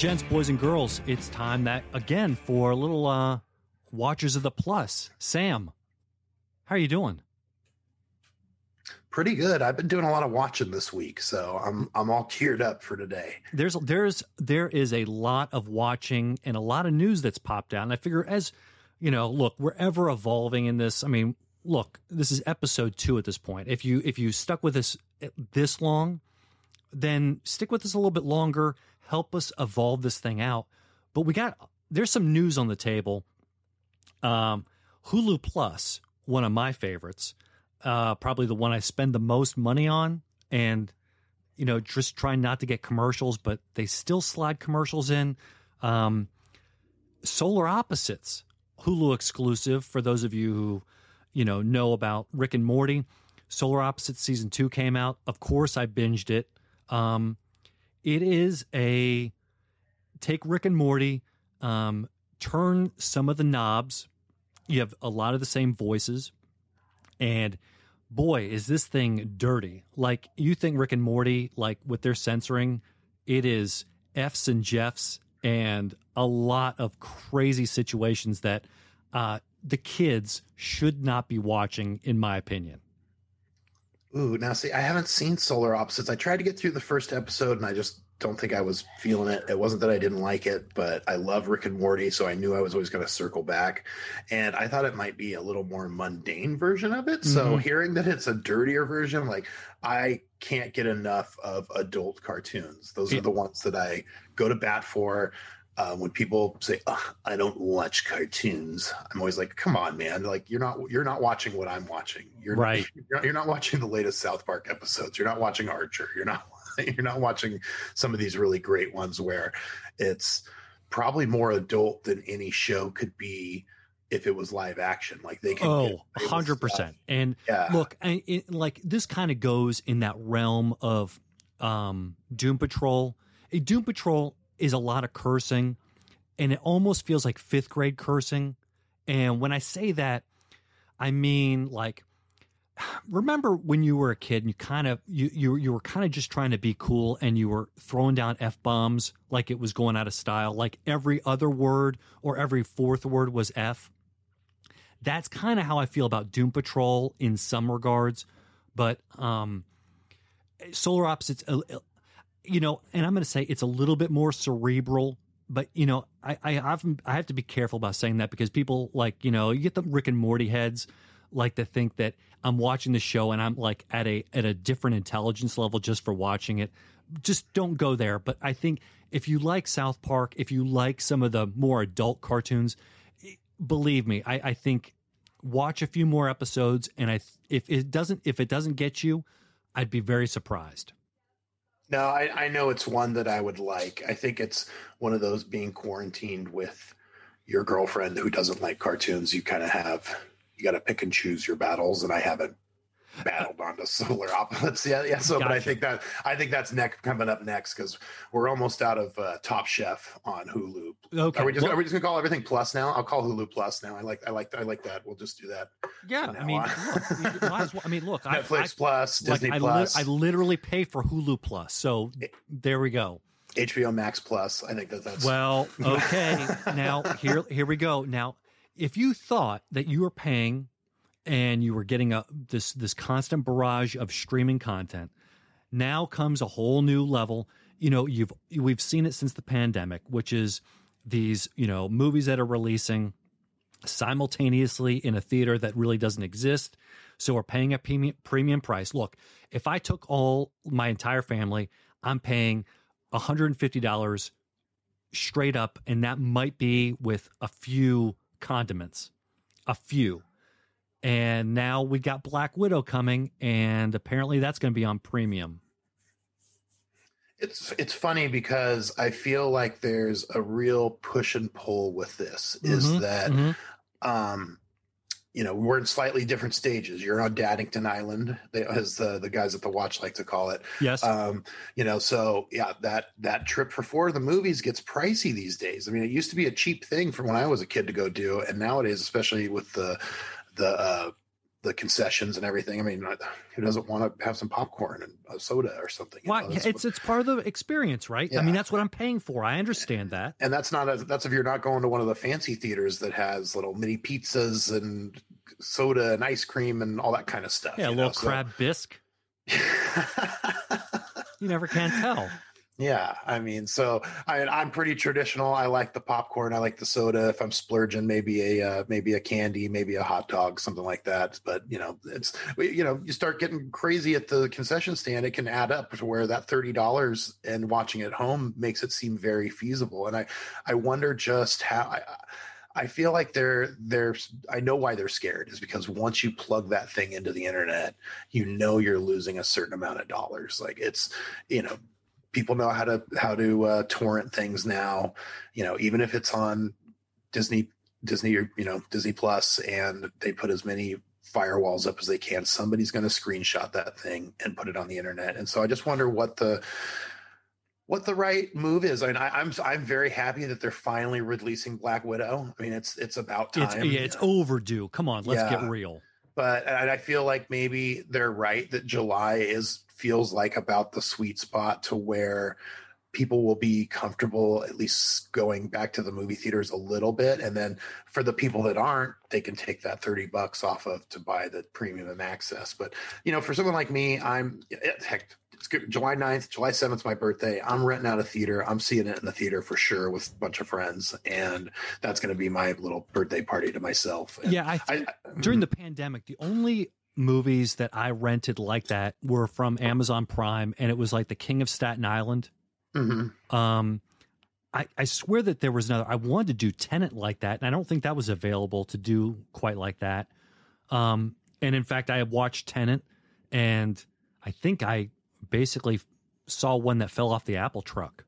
gents, boys and girls, it's time that again for a little uh Watchers of the Plus. Sam, how are you doing? Pretty good. I've been doing a lot of watching this week, so I'm I'm all geared up for today. There's there's there is a lot of watching and a lot of news that's popped out. And I figure as you know, look, we're ever evolving in this. I mean, look, this is episode two at this point. If you if you stuck with us this long, then stick with us a little bit longer. Help us evolve this thing out. But we got there's some news on the table. Um, Hulu Plus, one of my favorites, uh, probably the one I spend the most money on, and you know, just trying not to get commercials, but they still slide commercials in. Um, Solar Opposites, Hulu exclusive for those of you who you know know about Rick and Morty. Solar Opposites season two came out. Of course, I binged it. Um, it is a take Rick and Morty, um, turn some of the knobs. You have a lot of the same voices, and boy, is this thing dirty. Like you think Rick and Morty, like with their censoring, it is F's and Jeffs and a lot of crazy situations that uh, the kids should not be watching, in my opinion. Ooh, now see, I haven't seen Solar Opposites. I tried to get through the first episode, and I just don't think I was feeling it. It wasn't that I didn't like it, but I love Rick and Morty, so I knew I was always going to circle back. And I thought it might be a little more mundane version of it. So Mhm. hearing that it's a dirtier version, like I can't get enough of adult cartoons. Those are the ones that I go to bat for. Uh, when people say "Ugh, I don't watch cartoons, I'm always like, "Come on, man! Like you're not you're not watching what I'm watching. You're Right. You're not, you're not watching the latest South Park episodes. You're not watching Archer. You're not you're not watching some of these really great ones where it's probably more adult than any show could be if it was live action. Like they can Oh, get away with 100%. And Yeah. look, I, it, like this kind of goes in that realm of um, Doom Patrol. A Doom Patrol is a lot of cursing, and it almost feels like fifth grade cursing. And when I say that, I mean like remember when you were a kid and you kind of you you, you were kind of just trying to be cool and you were throwing down f bombs like it was going out of style like every other word or every fourth word was f that's kind of how I feel about Doom Patrol in some regards, but um, Solar Opposites, you know, and I'm going to say it's a little bit more cerebral. But you know, I I have I have to be careful about saying that because people like you know you get the Rick and Morty heads like to think that I'm watching the show and I'm like at a at a different intelligence level just for watching it. Just don't go there. But I think if you like South Park, if you like some of the more adult cartoons, believe me, I, I think watch a few more episodes, and I if it doesn't if it doesn't get you, I'd be very surprised. No, I, I know it's one that I would like. I think it's one of those being quarantined with your girlfriend who doesn't like cartoons. You kind of have you got to pick and choose your battles, and I haven't battled onto solar opposites yet. Yeah, so but I think that I think that's next coming up next because we're almost out of uh, Top Chef on Hulu. Okay, Are we just well- are we just gonna call everything Plus now? I'll call Hulu Plus now. I like I like I like that. We'll just do that. Yeah, I mean, look, might as well, I mean, look, Netflix I, Plus, like, Disney I, Plus, I literally pay for Hulu Plus, so there we go. HBO Max Plus. I think that that's Well, okay. now here here we go. Now, if you thought that you were paying and you were getting a this this constant barrage of streaming content, now comes a whole new level. You know, you've we've seen it since the pandemic, which is these, you know, movies that are releasing simultaneously in a theater that really doesn't exist. So we're paying a premium, premium price. Look, if I took all my entire family, I'm paying $150 straight up, and that might be with a few condiments, a few. And now we got Black Widow coming, and apparently that's going to be on premium. It's it's funny because I feel like there's a real push and pull with this. Is Mhm, that mhm. um, you know, we're in slightly different stages. You're on Daddington Island, they, as the the guys at the watch like to call it. Yes. Um, you know, so yeah, that that trip for four of the movies gets pricey these days. I mean, it used to be a cheap thing for when I was a kid to go do, and nowadays, especially with the the uh, the concessions and everything. I mean, who doesn't want to have some popcorn and a soda or something? Why? Know, it's it's part of the experience, right? Yeah. I mean, that's what I'm paying for. I understand that. And that's not a, that's if you're not going to one of the fancy theaters that has little mini pizzas and soda and ice cream and all that kind of stuff. Yeah, a little know? crab so, bisque. you never can tell. Yeah, I mean, so I, I'm pretty traditional. I like the popcorn. I like the soda. If I'm splurging, maybe a uh, maybe a candy, maybe a hot dog, something like that. But you know, it's you know, you start getting crazy at the concession stand, it can add up to where that thirty dollars and watching at home makes it seem very feasible. And I I wonder just how. I, I feel like they're they're I know why they're scared is because once you plug that thing into the internet, you know you're losing a certain amount of dollars. Like it's you know people know how to how to uh, torrent things now. You know, even if it's on Disney Disney you know Disney Plus, and they put as many firewalls up as they can, somebody's going to screenshot that thing and put it on the internet. And so I just wonder what the what the right move is. I mean, I, am I'm, I'm very happy that they're finally releasing Black Widow. I mean, it's it's about time. It's, yeah, it's overdue. Come on, let's yeah. get real. But I feel like maybe they're right that July is feels like about the sweet spot to where people will be comfortable at least going back to the movie theaters a little bit. And then for the people that aren't they can take that 30 bucks off of to buy the premium access. But you know for someone like me i'm heck it's july 9th july 7th my birthday. I'm renting out a theater. I'm seeing it in the theater for sure with a bunch of friends. And that's going to be my little birthday party to myself. And yeah I, I, during mm-hmm. the pandemic the only movies that I rented like that were from Amazon Prime, and it was like The King of Staten Island. Mm-hmm. Um, I, I swear that there was another. I wanted to do Tenet like that, and I don't think that was available to do quite like that. Um, and in fact, I have watched Tenet, and I think I basically saw one that fell off the Apple truck.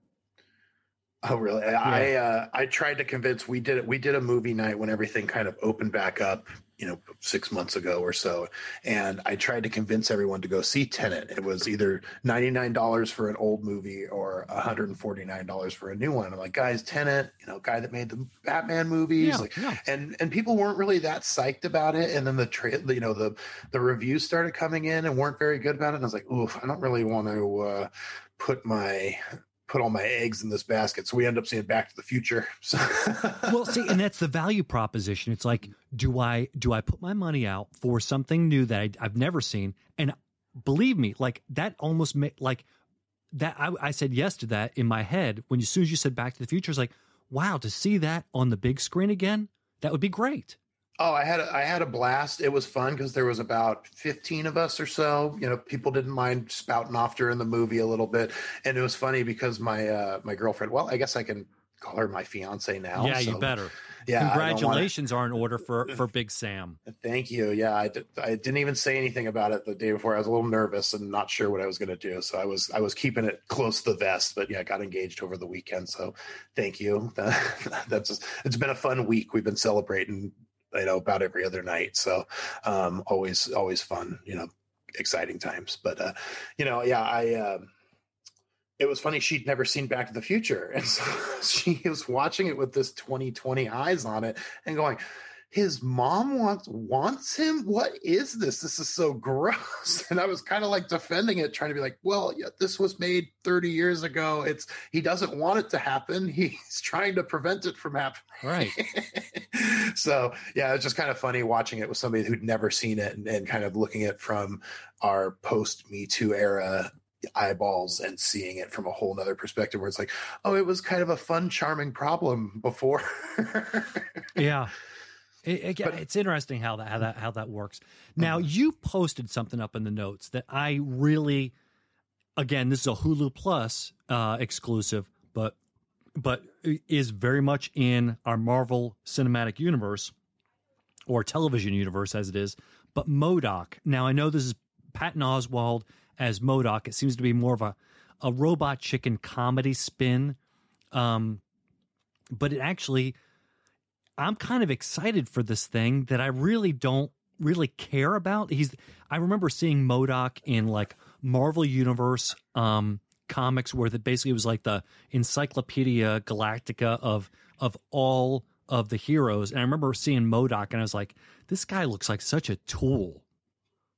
Oh, really? Yeah. I uh, I tried to convince. We did it. We did a movie night when everything kind of opened back up you know six months ago or so and i tried to convince everyone to go see Tenet. it was either $99 for an old movie or $149 for a new one i'm like guys Tenet, you know guy that made the batman movies yeah, like, yeah. and and people weren't really that psyched about it and then the tra- you know the the reviews started coming in and weren't very good about it and i was like oof i don't really want to uh, put my put all my eggs in this basket. So we end up seeing Back to the Future. So. well, see, and that's the value proposition. It's like, do I do I put my money out for something new that I, have never seen? And believe me, like that almost made like that. I, I said yes to that in my head when as soon as you said Back to the Future, it's like, wow, to see that on the big screen again, that would be great. Oh, I had a, I had a blast. It was fun because there was about fifteen of us or so. You know, people didn't mind spouting off during the movie a little bit, and it was funny because my uh, my girlfriend. Well, I guess I can call her my fiance now. Yeah, so, you better. Yeah, congratulations wanna... are in order for for Big Sam. Thank you. Yeah, I, did, I didn't even say anything about it the day before. I was a little nervous and not sure what I was going to do, so I was I was keeping it close to the vest. But yeah, got engaged over the weekend. So thank you. That's it's been a fun week. We've been celebrating you know about every other night. So um always always fun you know exciting times. But uh you know yeah i uh, it was funny she'd never seen back to the future. And so she was watching it with this 2020 eyes on it and going his mom wants wants him? What is this? This is so gross. And i was kind of like defending it trying to be like well yeah, this was made 30 years ago. It's he doesn't want it to happen. He's trying to prevent it from happening. Right. So yeah it's just kind of funny watching it with somebody who'd never seen it and, and kind of looking at from our post me too era eyeballs and seeing it from a whole nother perspective where it's like oh it was kind of a fun charming problem before. Yeah it, it, but, it's interesting how that how that how that works. Now uh-huh. you posted something up in the notes that I really, again, this is a Hulu Plus uh, exclusive, but but is very much in our Marvel Cinematic Universe or television universe as it is. But MODOK. Now I know this is Patton Oswalt as MODOK. It seems to be more of a a robot chicken comedy spin, um, but it actually I'm kind of excited for this thing that I really don't really care about. He's I remember seeing MODOK in like Marvel Universe um comics where that basically was like the Encyclopedia Galactica of of all of the heroes. And I remember seeing MODOK and I was like, this guy looks like such a tool.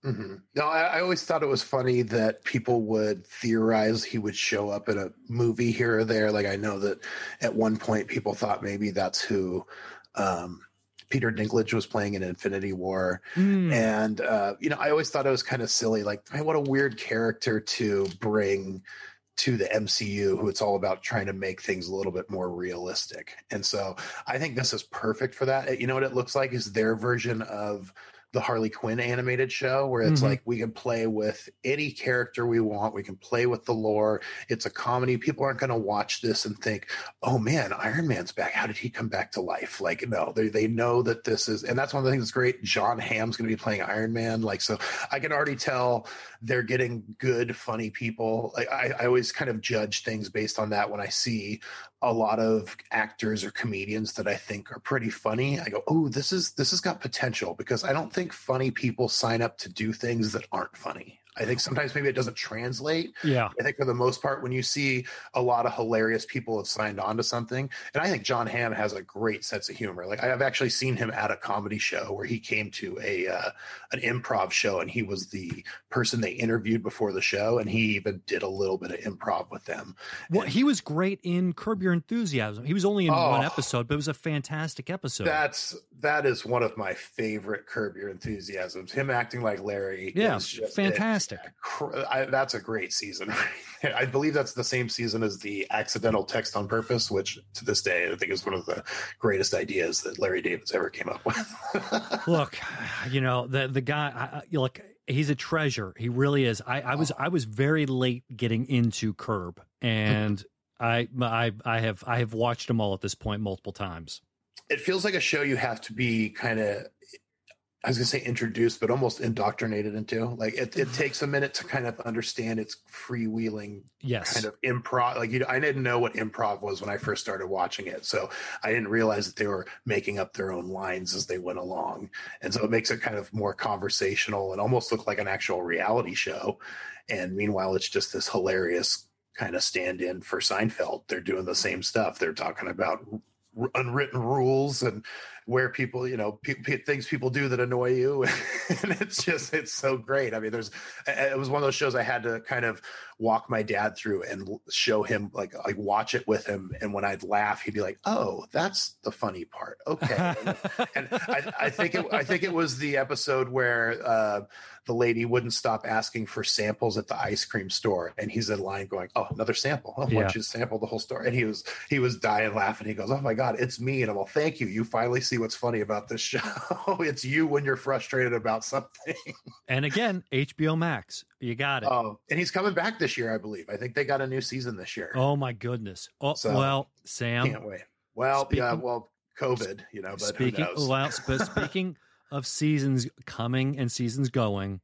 Mm-hmm. No, I, I, always thought it was funny that people would theorize he would show up in a movie here or there. Like I know that at one point people thought maybe that's who um, Peter Dinklage was playing in Infinity War, mm. and uh, you know I always thought it was kind of silly. Like, hey, what a weird character to bring to the MCU, who it's all about trying to make things a little bit more realistic. And so I think this is perfect for that. You know what it looks like is their version of the Harley Quinn animated show where it's mm-hmm. like we can play with any character we want. We can play with the lore. It's a comedy. People aren't going to watch this and think, "Oh man, Iron Man's back. How did he come back to life?" Like no, they they know that this is, and that's one of the things that's great. John Hamm's going to be playing Iron Man. Like so, I can already tell they're getting good, funny people. Like I, I always kind of judge things based on that when I see a lot of actors or comedians that I think are pretty funny. I go, oh, this is this has got potential because I don't think funny people sign up to do things that aren't funny. I think sometimes maybe it doesn't translate. Yeah. I think for the most part, when you see a lot of hilarious people have signed on to something, and I think John Hamm has a great sense of humor. Like I've actually seen him at a comedy show where he came to a uh, an improv show and he was the person they interviewed before the show, and he even did a little bit of improv with them. Well, and, he was great in Curb Your Enthusiasm. He was only in oh, one episode, but it was a fantastic episode. That's that is one of my favorite Curb Your Enthusiasms. Him acting like Larry. Yeah, fantastic. It fantastic. I, that's a great season. I believe that's the same season as the accidental text on purpose, which to this day I think is one of the greatest ideas that Larry David's ever came up with. look, you know the the guy. I, look, he's a treasure. He really is. I, I was I was very late getting into Curb, and I I I have I have watched them all at this point multiple times. It feels like a show you have to be kind of I was gonna say introduced, but almost indoctrinated into. Like it, it takes a minute to kind of understand its freewheeling, yes, kind of improv. Like you, know, I didn't know what improv was when I first started watching it, so I didn't realize that they were making up their own lines as they went along, and so it makes it kind of more conversational and almost look like an actual reality show. And meanwhile, it's just this hilarious kind of stand-in for Seinfeld. They're doing the same stuff. They're talking about unwritten rules and where people you know pe- pe- things people do that annoy you. And it's just it's so great. I mean there's it was one of those shows i had to kind of walk my dad through and show him like like watch it with him and when i'd laugh he'd be like oh that's the funny part. Okay. And I, I, think it i think it was the episode where uh, the lady wouldn't stop asking for samples at the ice cream store and he's in line going oh another sample. Oh, why don't you sample the whole store? And he was he was dying laughing. He goes oh my god it's me. And i'm all thank you. You finally see what's funny about this show. It's you when you're frustrated about something. And again hbo max. You got it. Oh and he's coming back this year i believe i think they got a new season this year oh my goodness oh so, well sam can't wait well speaking, yeah well covid you know but speaking well but speaking of seasons coming and seasons going.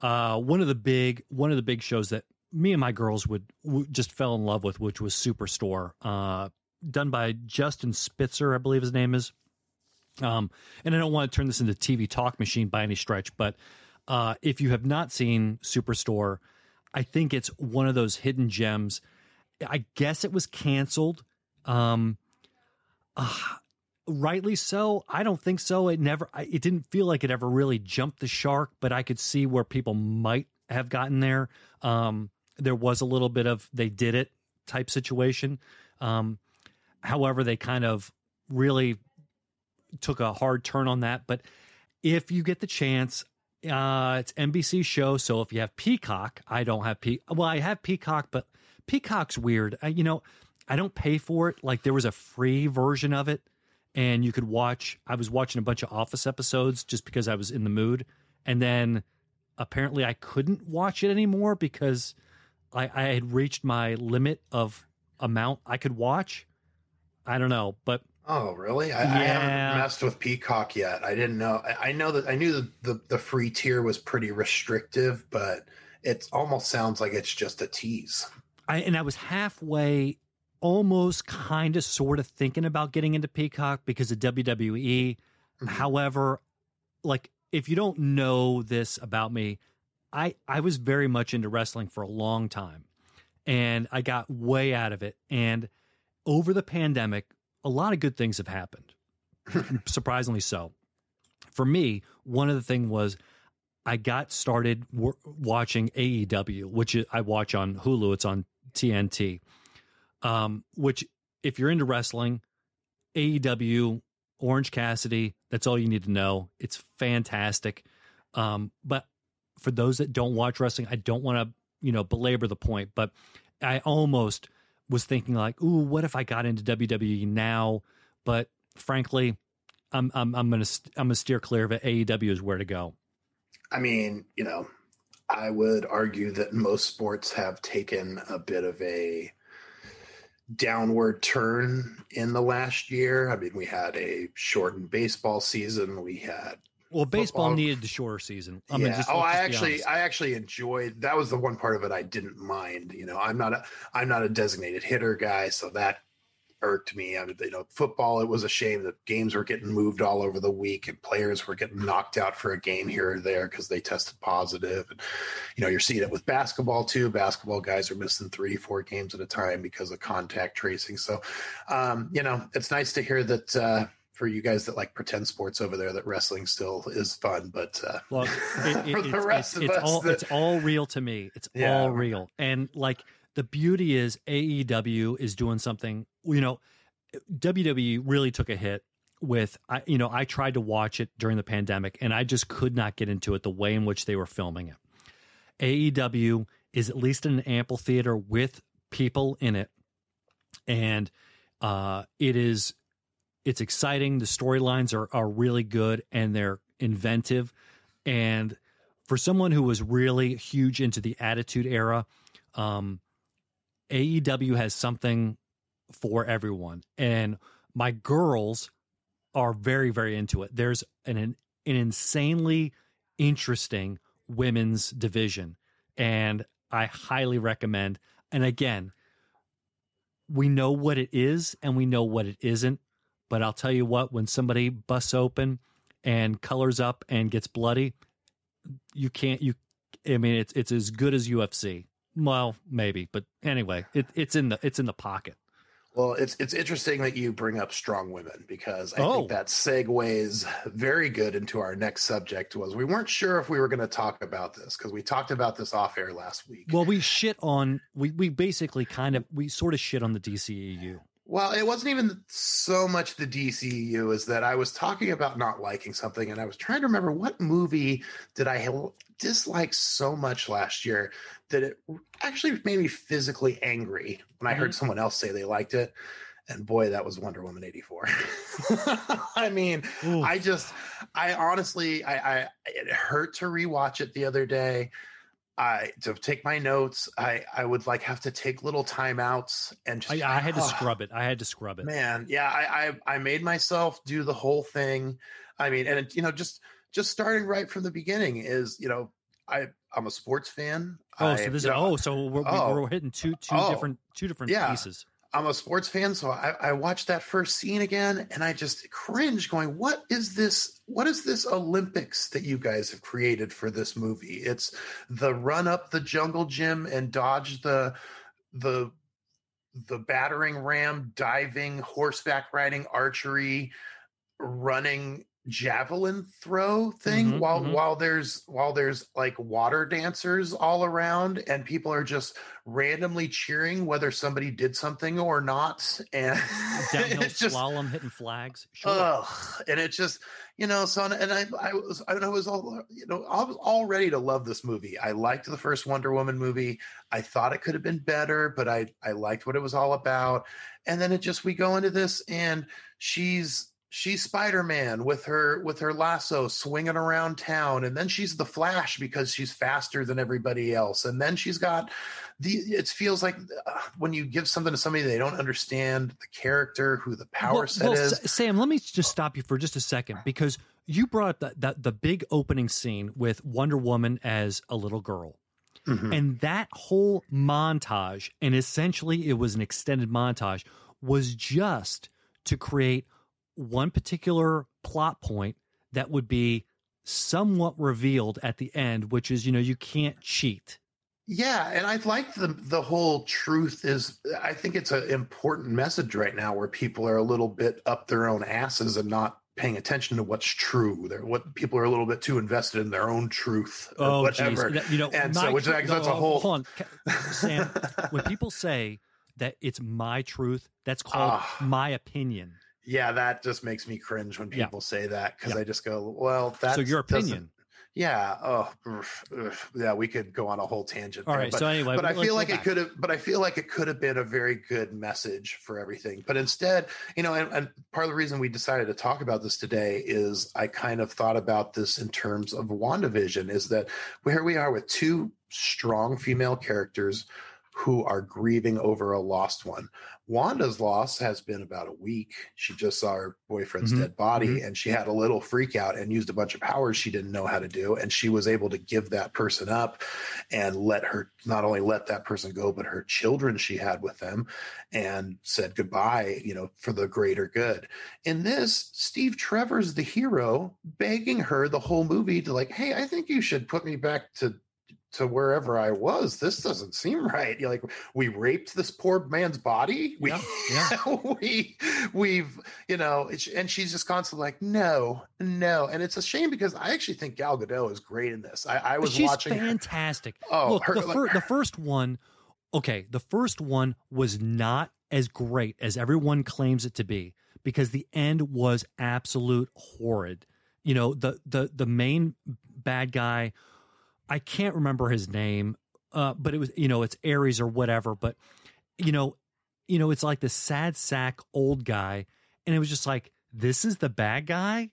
Uh, one of the big one of the big shows that me and my girls would, would just fell in love with, which was Superstore, uh, done by Justin Spitzer, I believe his name is. Um, and I don't want to turn this into TV talk machine by any stretch, but uh, if you have not seen Superstore, I think it's one of those hidden gems. I guess it was canceled. Um, uh, rightly so. I don't think so. It never, it didn't feel like it ever really jumped the shark, but I could see where people might have gotten there. Um, there was a little bit of they did it type situation. Um, however, they kind of really took a hard turn on that. But if you get the chance, uh, it's NBC show. So if you have Peacock, I don't have Pe. Well, I have Peacock, but Peacock's weird. I, you know, I don't pay for it. Like there was a free version of it and you could watch. I was watching a bunch of Office episodes just because I was in the mood, and then apparently I couldn't watch it anymore because I, I had reached my limit of amount I could watch. I don't know, but Oh, really? I, yeah. I, haven't messed with Peacock yet. I didn't know. I, I know that I knew that the, the free tier was pretty restrictive, but it almost sounds like it's just a tease. I, and I was halfway almost kind of sort of thinking about getting into Peacock because of WWE. Mhm. However, like if you don't know this about me, I I was very much into wrestling for a long time and I got way out of it and over the pandemic a lot of good things have happened. Surprisingly so. For me, one of the thing was I got started w- watching AEW, which I watch on Hulu. It's on TNT. Um, which, if you're into wrestling, AEW, Orange Cassidy, that's all you need to know. It's fantastic. Um, but for those that don't watch wrestling, I don't want to, you know, belabor the point, but I almost was thinking like, ooh, what if I got into WWE now? But frankly, I'm I'm I'm gonna st- I'm gonna steer clear of it. AEW is where to go. I mean, you know, I would argue that most sports have taken a bit of a downward turn in the last year. I mean, we had a shortened baseball season. We had Well, baseball Football- needed the shorter season. I yeah. mean, just, oh, I actually. I actually enjoyed. That was the one part of it I didn't mind. You know, I'm not a, I'm not a designated hitter guy, so that irked me. I mean, you know, football. It was a shame that games were getting moved all over the week, and players were getting knocked out for a game here or there because they tested positive. And you know, you're seeing it with basketball too. Basketball guys are missing three, four games at a time because of contact tracing. So, um, you know, it's nice to hear that. Uh, for you guys that like pretend sports over there, that wrestling still is fun, but uh, Well, it, it, the rest it's, of it's us, all that- it's all real to me. It's Yeah. all real, and like the beauty is AEW is doing something. You know, WWE really took a hit with. I you know I tried to watch it during the pandemic, and I just could not get into it the way in which they were filming it. AEW is at least in an amphitheater with people in it, and uh, it is it's exciting. The storylines are are really good and they're inventive. And for someone who was really huge into the Attitude Era, um, AEW has something for everyone. And my girls are very very into it. There's an an insanely interesting women's division, and I highly recommend. And again, we know what it is and we know what it isn't. But I'll tell you what, when somebody busts open and colors up and gets bloody, you can't you I mean it's it's as good as UFC. Well, maybe, but anyway, it, it's in the it's in the pocket. Well, it's it's interesting that you bring up strong women because I Oh. think that segues very good into our next subject. Was we weren't sure if we were going to talk about this because we talked about this off air last week. Well, we shit on we we basically kind of we sort of shit on the DCEU. Well, it wasn't even so much the DCU as that I was talking about not liking something, and I was trying to remember what movie did I dislike so much last year that it actually made me physically angry when I heard mm-hmm. someone else say they liked it. And boy, that was Wonder Woman 84. I mean. I just, I honestly, I, I, it hurt to rewatch it the other day. I to take my notes. I, I would like have to take little timeouts and just. I, I had to scrub it. I had to scrub it. Man, yeah, I, I, I made myself do the whole thing. I mean, and it, you know, just, just starting right from the beginning is, you know, I, I'm a sports fan. Oh, so this is know, oh, so we're, Oh. we're hitting two two Oh. different two different Yeah. pieces. I'm a sports fan, so I, I watched that first scene again, and I just cringe, going, "What is this? What is this Olympics that you guys have created for this movie? It's the run up the jungle gym and dodge the the the battering ram, diving, horseback riding, archery, running javelin throw thing Mhm, while mhm. while there's while there's like water dancers all around and people are just randomly cheering whether somebody did something or not and Downhill it's just slalom hitting flags. Sure. Ugh, and it's just you know so and I I was I don't know I was all you know I was all ready to love this movie. I liked the first Wonder Woman movie. I thought it could have been better, but I I liked what it was all about. And then it just we go into this and she's she's Spider-Man with her with her lasso swinging around town and then she's the Flash because she's faster than everybody else. And then she's got the it feels like uh, when you give something to somebody they don't understand the character, who the power Well- set well, is. Sa- Sam, let me just stop you for just a second because you brought up that the, the big opening scene with Wonder Woman as a little girl. Mhm. And that whole montage, and essentially it was an extended montage, was just to create one particular plot point that would be somewhat revealed at the end, which is, you know, you can't cheat. Yeah, and I like the the whole truth is. I think it's an important message right now where people are a little bit up their own asses and not paying attention to what's true. They're what people are a little bit too invested in their own truth or Oh, whatever. geez. You know, And so, which tru- I guess that's a whole- Hold on, Sam. when people say that it's my truth, that's called Ah. my opinion. Yeah, that just makes me cringe when Yeah. people say that because Yeah. I just go, well, that's so your opinion. Yeah. Oh, yeah. We could go on a whole tangent. All there, right. but, so anyway, but I feel like it could have. But I feel like it could have been a very good message for everything. But instead, you know, and, and part of the reason we decided to talk about this today is I kind of thought about this in terms of WandaVision. Is that where we are with two strong female characters who are grieving over a lost one. Wanda's loss has been about a week. She just saw her boyfriend's Mhm, dead body and she had a little freak out and used a bunch of powers she didn't know how to do. And she was able to give that person up and let her not only let that person go, but her children she had with them and said goodbye, you know, for the greater good. In this, Steve Trevor's the hero, begging her the whole movie to like, hey, I think you should put me back to to wherever I was. This doesn't seem right. You're like, we raped this poor man's body. We, Yeah, we, we've, you know, it's, and she's just constantly like, no, no. And it's a shame because I actually think Gal Gadot is great in this. I, I was She's watching. her- fantastic. Oh, Look, her- the, like- fir- the first one, okay, the first one was not as great as everyone claims it to be because the end was absolute horrid. You know, the the the main bad guy, I can't remember his name, uh, but it was you know it's Ares or whatever. But you know, you know it's like the sad sack old guy, and it was just like this is the bad guy?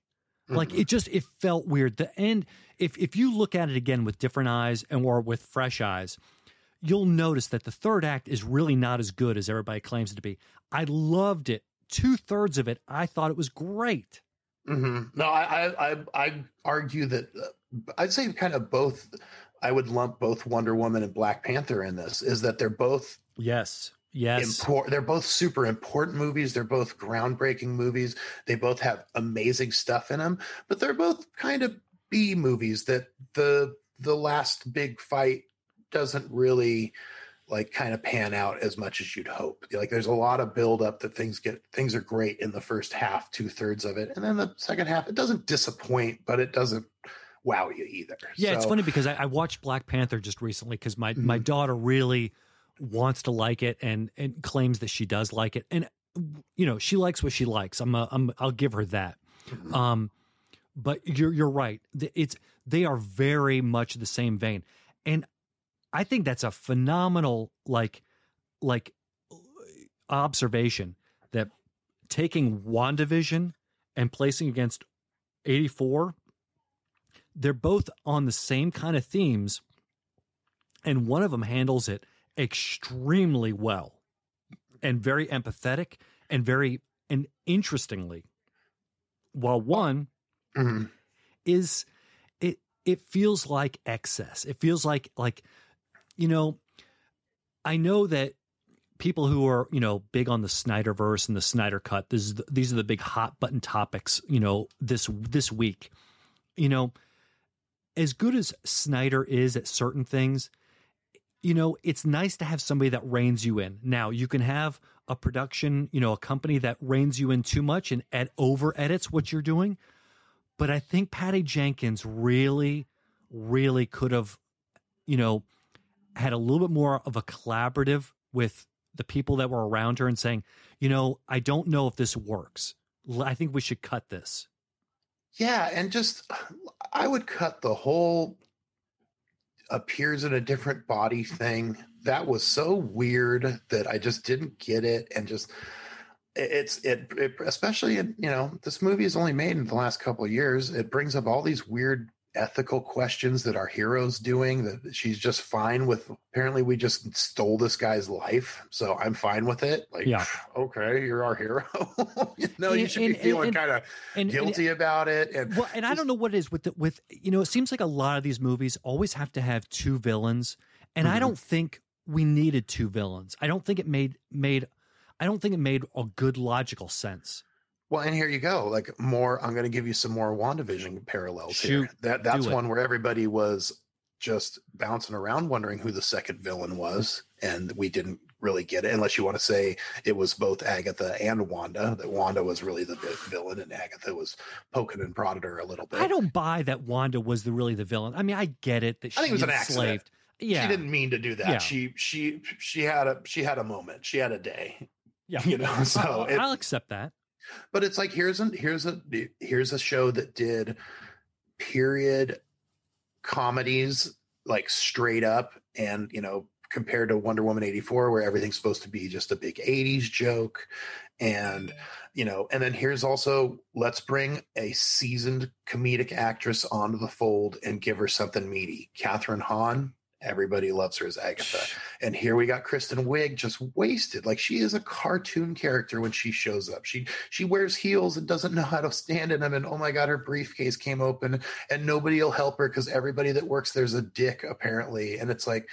Like Mhm. it just it felt weird. The end if if you look at it again with different eyes and or with fresh eyes you'll notice that the third act is really not as good as everybody claims it to be. I loved it. Two-thirds of it i thought it was great. Hmm No, I, I, I, I argue that uh, I'd say kind of both. I would lump both Wonder Woman and Black Panther in this. Is that they're both yes yes import. They're both super important movies. They're both groundbreaking movies. They both have amazing stuff in them, but they're both kind of B movies that the the last big fight doesn't really like kind of pan out as much as you'd hope. Like there's a lot of build up that things get things are great in the first half, two thirds of it, and then the second half it doesn't disappoint, but it doesn't wow you either. yeah it's funny because I, I watched black panther just recently because my my Mhm. daughter really wants to like it and and claims that she does like it and you know she likes what she likes i'm a, i'm i'll give her that Mhm. Um, but you're you're right. It's they are very much the same vein, and I think that's a phenomenal like like observation that taking WandaVision and placing against 84 they're both on the same kind of themes and one of them handles it extremely well and very empathetic and very and interestingly while one Mhm. is it it feels like excess it feels like like you know i know that people who are you know big on the snyderverse and the snyder cut this is the, these are the big hot button topics you know this this week you know as good as snyder is at certain things you know it's nice to have somebody that reins you in now you can have a production you know a company that reins you in too much and ed- over edits what you're doing but I think Patty Jenkins really, really could have, you know, had a little bit more of a collaborative with the people that were around her and saying, you know, I don't know if this works. I think we should cut this. Yeah, and just I would cut the whole appears in a different body thing. That was so weird that I just didn't get it and just it's it, it especially in, you know this movie is only made in the last couple of years it brings up all these weird ethical questions that our hero's doing that she's just fine with apparently we just stole this guy's life so i'm fine with it like Yeah. okay you're our hero you know you And- should be feeling kind of And and- guilty about it and well, and I don't know what it is with the, with you know, it seems like a lot of these movies always have to have two villains, And I Mhm. don't think we needed two villains. I don't think it made made I don't think it made a good logical sense. Well, and here you go. Like more, I'm going to give you some more WandaVision parallels Shoot. here. That that's one where everybody was just bouncing around wondering who the second villain was, and we didn't really get it. Unless you want to say it was both Agatha and Wanda. That Wanda was really the villain, and Agatha was poking and prodded her a little bit. I don't buy that Wanda was the really the villain. I mean, I get it that she I think it was an accident. enslaved. Yeah, She didn't mean to do that. Yeah. She she she had a she had a moment. She had a day. Yeah. You know, so I'll, it- I'll accept that. But it's like here's a here's a here's a show that did period comedies like straight up and you know compared to Wonder Woman 84 where everything's supposed to be just a big 80s joke and you know and then here's also let's bring a seasoned comedic actress onto the fold and give her something meaty. Kathryn Hahn everybody loves her as Agatha and here we got Kristen Wiig just wasted. Like she is a cartoon character when she shows up. She she wears heels and doesn't know how to stand in them. And oh my god, her briefcase came open and nobody will help her because everybody that works there's a dick apparently. And it's like,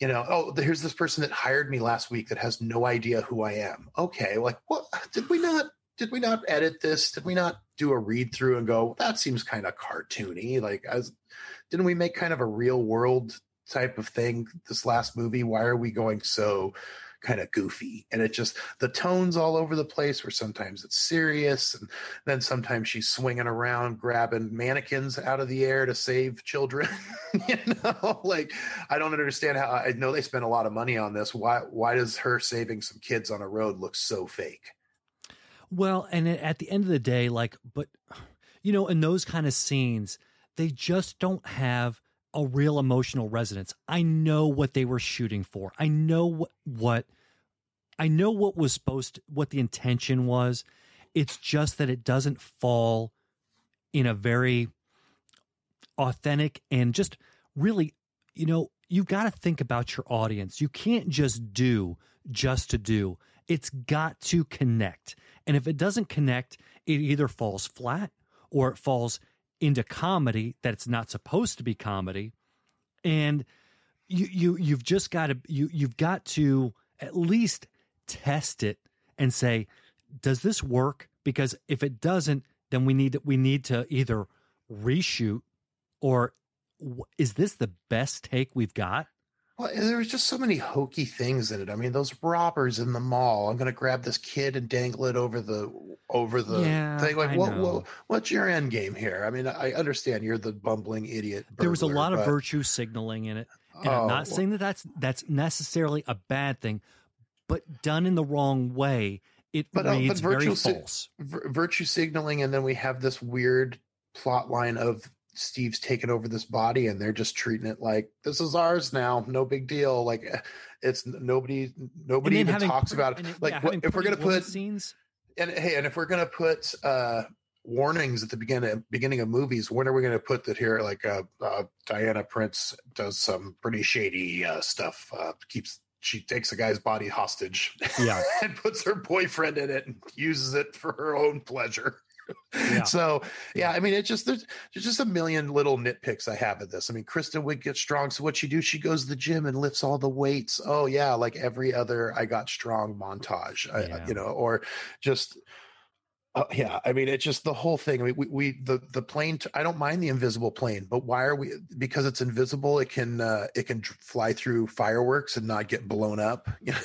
you know, oh, here's this person that hired me last week that has no idea who I am. Okay, like what did we not did we not edit this? Did we not do a read through and go, that seems kind of cartoony? Like as didn't we make kind of a real world type of thing this last movie why are we going so kind of goofy? And it just the tones all over the place where sometimes it's serious and then sometimes she's swinging around grabbing mannequins out of the air to save children you know? Like i don't understand how i know they spent a lot of money on this. Why why does her saving some kids on a road look so fake? Well, and at the end of the day, like, but you know, in those kind of scenes, they just don't have a real emotional resonance. I know what they were shooting for. I know what, what I know what was supposed to, what the intention was. It's just that it doesn't fall in a very authentic and just really, you know, you've got to think about your audience. You can't just do just to do. It's got to connect. And if it doesn't connect, it either falls flat or it falls into comedy that it's not supposed to be comedy. And you you you've just got to you you've got to at least test it and say, does this work? Because if it doesn't, then we need we need to either reshoot or is this the best take we've got? Well, there was just so many hokey things in it. I mean, those robbers in the mall. I'm going to grab this kid and dangle it over the over the Yeah, thing. Like, what, what what's your end game here? I mean, I understand you're the bumbling idiot. there was a burglar, lot of virtue signaling in it, and Oh, I'm not saying that that's that's necessarily a bad thing, but done in the wrong way, it But, uh, but reads very false. vir- virtue signaling, and then we have this weird plot line of Steve's taken over this body, and they're just treating it like this is ours now, no big deal. Like eh, it's nobody nobody even talks pretty- about it. then, Like yeah, what, if we're gonna put scenes, and hey, and if we're gonna put uh warnings at the beginning beginning of movies, when are we gonna put that here? Like uh, uh Diana Prince does some pretty shady uh stuff. Uh keeps she takes a guy's body hostage yeah, and puts her boyfriend in it and uses it for her own pleasure. Yeah. So yeah, I mean, it's just there's, there's just a million little nitpicks I have at this. I mean, Kristen would get strong, so what she do? She goes to the gym and lifts all the weights. Oh yeah, like every other I got strong montage, I- you know, or just. Uh, yeah, I mean, it's just the whole thing. I mean, we, we the the plane. I don't mind the invisible plane, but why are we? Because it's invisible, it can uh, it can fly through fireworks and not get blown up. You know,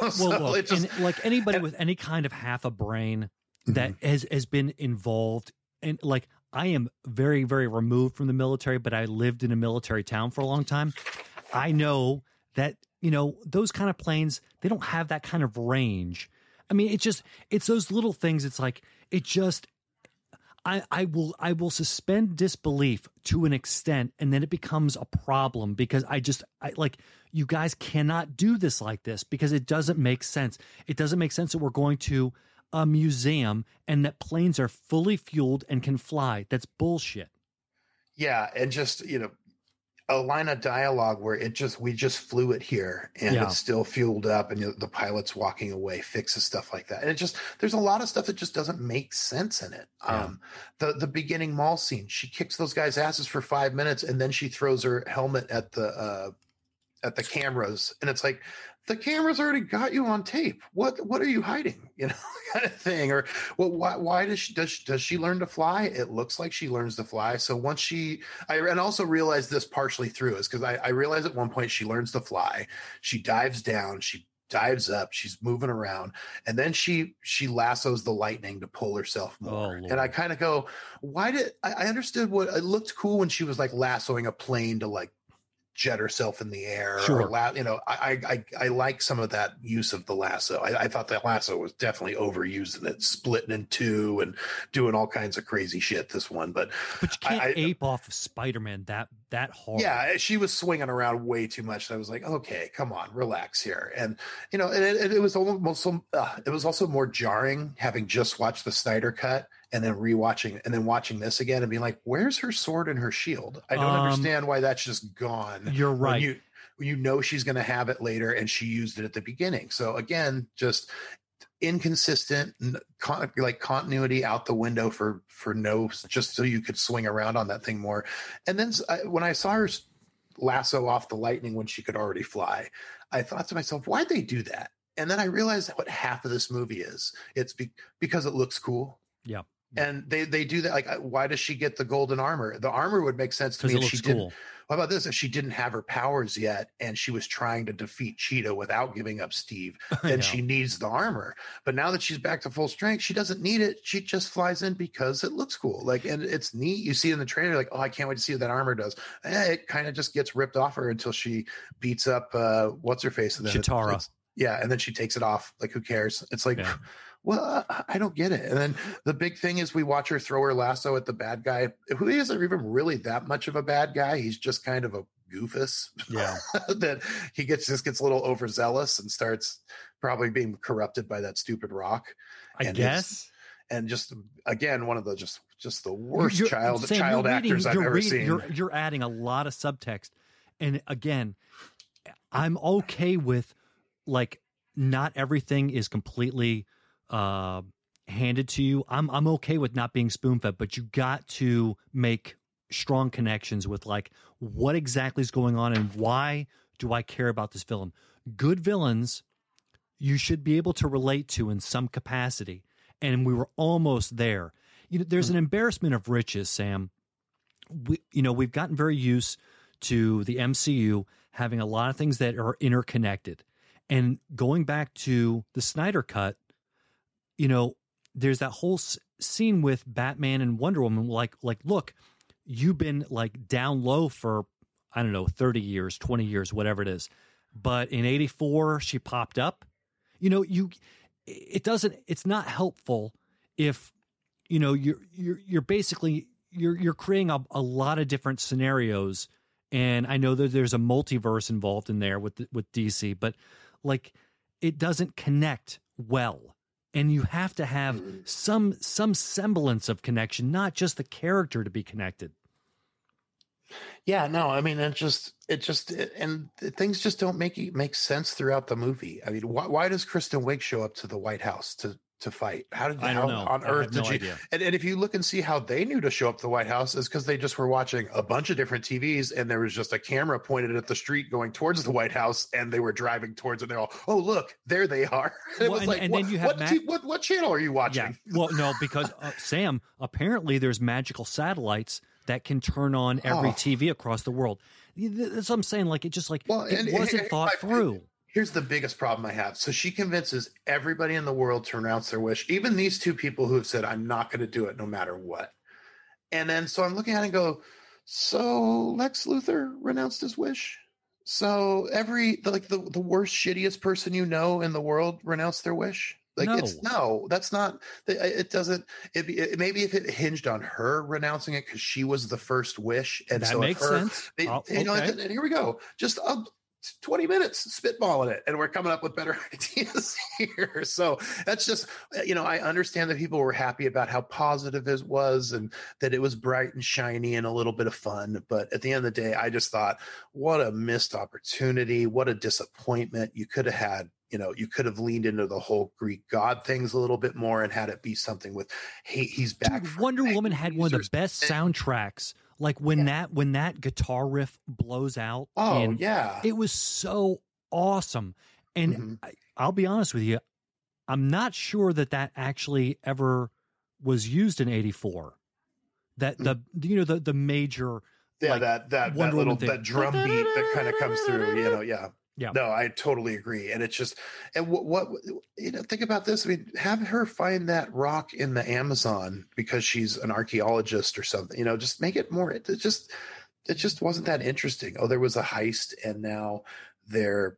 well, so look, just- and like anybody and- with any kind of half a brain that Mm-hmm. has has been involved, and like I am very very removed from the military, but I lived in a military town for a long time. I know that you know those kind of planes they don't have that kind of range. I mean, it's just it's those little things. It's like it just I, I will I will suspend disbelief to an extent, and then it becomes a problem because I just I like you guys cannot do this like this because it doesn't make sense. It doesn't make sense that we're going to a museum and that planes are fully fueled and can fly. That's bullshit. yeah and just you know a line of dialogue where it just we just flew it here and Yeah. it's still fueled up and the pilot's walking away fixes stuff like that and it just there's a lot of stuff that just doesn't make sense in it Yeah. um the the beginning mall scene she kicks those guys asses for five minutes and then she throws her helmet at the uh at the cameras, and it's like the cameras already got you on tape. What what are you hiding? You know, kind of thing. Or well, why why does she does does she learn to fly? It looks like she learns to fly. So once she, I and also realized this partially through is because I, I realized at one point she learns to fly. She dives down. She dives up she's moving around and then she she lassos the lightning to pull herself oh, more Oh, and i kind of go why did I, I understood what it looked cool when she was like lassoing a plane to like jet herself in the air Sure. or la- you know I, I i i like some of that use of the lasso I, I thought that lasso was definitely overused and it splitting in two and doing all kinds of crazy shit this one but But you can't I- I- ape off of Spider-Man that that hard. yeah, she was swinging around way too much. I was like, okay, come on, relax here. And you know, and it, it was almost uh, it was also more jarring having just watched the Snyder cut and then rewatching and then watching this again and being like, where's her sword and her shield? I don't Um, understand why that's just gone. You're when right. you you know she's going to have it later, and she used it at the beginning. So again, just inconsistent con- like continuity out the window for for no just so you could swing around on that thing more and then when i saw her lasso off the lightning when she could already fly i thought to myself why'd they do that and then i realized what half of this movie is it's be- because it looks cool Yeah. And they they do that like uh, why does she get the golden armor the armor would make sense to me if she looks didn't what about this? If she didn't have her powers yet and she was trying to defeat Cheetah without giving up Steve, then she needs the armor. But now that she's back to full strength, she doesn't need it. She just flies in because it looks cool. Like, and it's neat. You see in the trailer, like, oh, I can't wait to see what that armor does. Eh, it kind of just gets ripped off her until she beats up uh what's her face and then Chitara. yeah, and then she takes it off. Like, who cares? It's like, Yeah. Well, I- don't get it. And then the big thing is we watch her throw her lasso at the bad guy, who isn't even really that much of a bad guy. He's just kind of a goofus Yeah. that he gets just gets a little overzealous and starts probably being corrupted by that stupid rock. I And guess. And just again, one of the just just the worst You're- child Sam, child reading- actors I've you're ever reading- seen. You're, you're adding a lot of subtext, and again, I'm okay with like not everything is completely uh, handed to you. I'm I'm okay with not being spoon fed, but you got to make strong connections with like what exactly is going on and why do I care about this villain? Good villains you should be able to relate to in some capacity. And we were almost there. You know, there's an embarrassment of riches, Sam. We, you know, we've gotten very used to the MCU having a lot of things that are interconnected. And going back to the Snyder cut, you know, there's that whole s- scene with Batman and Wonder Woman like like look, you've been like down low for I don't know, 30 years, 20 years, whatever it is. But in 84 she popped up. You know, you it doesn't it's not helpful if you know you're you're you're basically you're you're creating a, a lot of different scenarios and I know that there's a multiverse involved in there with with DC but like it doesn't connect well and you have to have some some semblance of connection not just the character to be connected Yeah, no, I mean, it just, it just, it, and things just don't make make sense throughout the movie. I mean, why, why does Kristen Wiig show up to the White House to to fight? How did I how don't know on earth did no she? idea And, and if you look and see how they knew to show up to the White House, is because they just were watching a bunch of different TVs, and there was just a camera pointed at the street going towards the White House, and they were driving towards it. And they're all, "Oh, look, there they are." And it Well, was and- like, and what, then you have what, t- what what channel are you watching? Yeah. Well, no, because uh, Sam, apparently there's magical satellites that can turn on every Oh. TV across the world. That's what I'm saying. Like it just like Well, it wasn't thought through. Here's the biggest problem I have. So she convinces everybody in the world to renounce their wish, even these two people who have said, I'm not going to do it no matter what. And then so I'm looking at it and go, so Lex Luthor renounced his wish. So every like the, the worst, shittiest person you know in the world renounced their wish. Like it's no, that's not. It doesn't. It, it maybe if it hinged on her renouncing it because she was the first wish, and that so makes her, sense. they- Oh, you know, okay. and, and here we go. Just uh, 20 minutes spitballing it, and we're coming up with better ideas here. So that's just, you know, I understand that people were happy about how positive it was and that it was bright and shiny and a little bit of fun. But at the end of the day, I just thought, what a missed opportunity. What a disappointment. You could have had you know you could have leaned into the whole greek god things a little bit more and had it be something with hey he's back Dude, Wonder Woman had one of the best soundtracks. Like when Yeah. that when that guitar riff blows out. oh yeah it was so awesome. And Mhm. I, I'll be honest with you, I'm not sure that that actually ever was used in '84. That the you know the the major yeah like, that that, that little that drum beat that kind of comes through you know yeah Yeah. no i totally agree and it's just and what, what you know think about this i mean have her find that rock in the amazon because she's an archaeologist or something you know just make it more it just it just wasn't that interesting oh there was a heist and now they're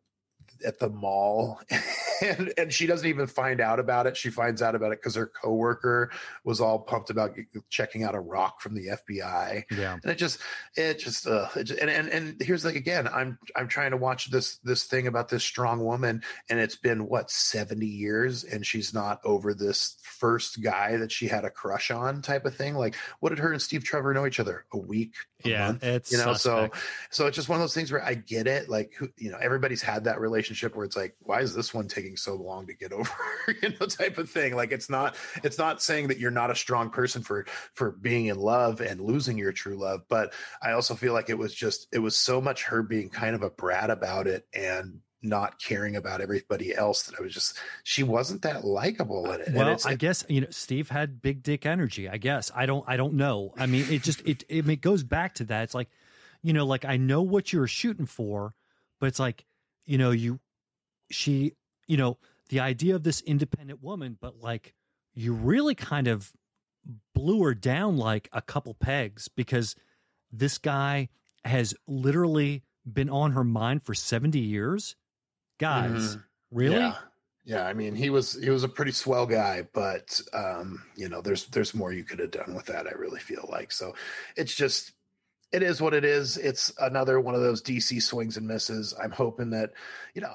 at the mall and and she doesn't even find out about it. She finds out about it because her coworker was all pumped about checking out a rock from the fbi yeah. And it just it just uh it just, and, and and here's like again i'm i'm trying to watch this this thing about this strong woman and it's been what 70 years and she's not over this first guy that she had a crush on type of thing? Like what did her and steve trevor know each other? A week yeah month? it's you know suspect. so so it's just one of those things where i get it like who you know everybody's had that relationship where it's like why is this one taking so long to get over you know type of thing like it's not it's not saying that you're not a strong person for for being in love and losing your true love but i also feel like it was just it was so much her being kind of a brat about it and not caring about everybody else that i was just she wasn't that likable uh, in it and well i guess you know steve had big dick energy i guess. I don't i don't know. I mean it just it it, it goes back to that. It's like you know like i know what you were shooting for but it's like you know you she you know the idea of this independent woman but like you really kind of blew her down like a couple pegs because this guy has literally been on her mind for 70 years guys Mhm. really Yeah. Yeah, I mean, he was he was a pretty swell guy, but um, you know, there's there's more you could have done with that. I really feel like so. It's just it is what it is. It's another one of those DC swings and misses. I'm hoping that you know.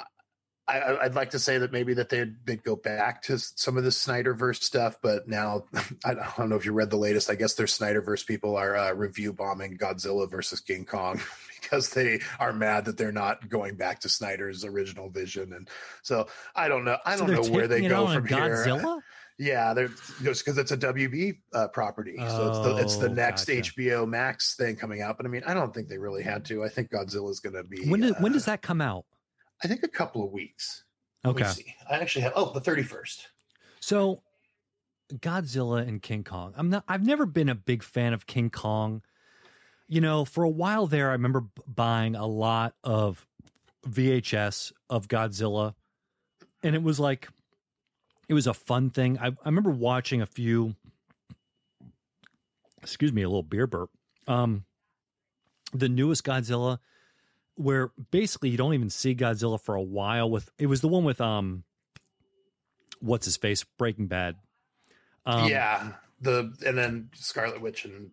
I, I- I'd like to say that maybe that they'd, they'd go back to some of the Snyderverse stuff, but now I don't I don't know if you read the latest. I guess their Snyderverse people are uh, review bombing Godzilla versus King Kong because they are mad that they're not going back to Snyder's original vision, and so I don't know. I So don't know where they go from here. Godzilla? Yeah, they're just because it's a WB uh, property, so it's the it's the Oh, next gotcha. HBO Max thing coming out. But I mean, I don't think they really had to. I think Godzilla is going to be. When, did, when uh, does that come out? I think a couple of weeks. Okay. I actually have. Oh, the thirty first. So Godzilla and King Kong. I'm not I've never been a big fan of King Kong. You know, for a while there I remember buying a lot of VHS of Godzilla and it was like it was a fun thing. I, I remember watching a few excuse me, a little beer burp. Um the newest Godzilla where basically you don't even see Godzilla for a while with it was the one with um what's his face Breaking Bad. Um, yeah, the and then Scarlet Witch and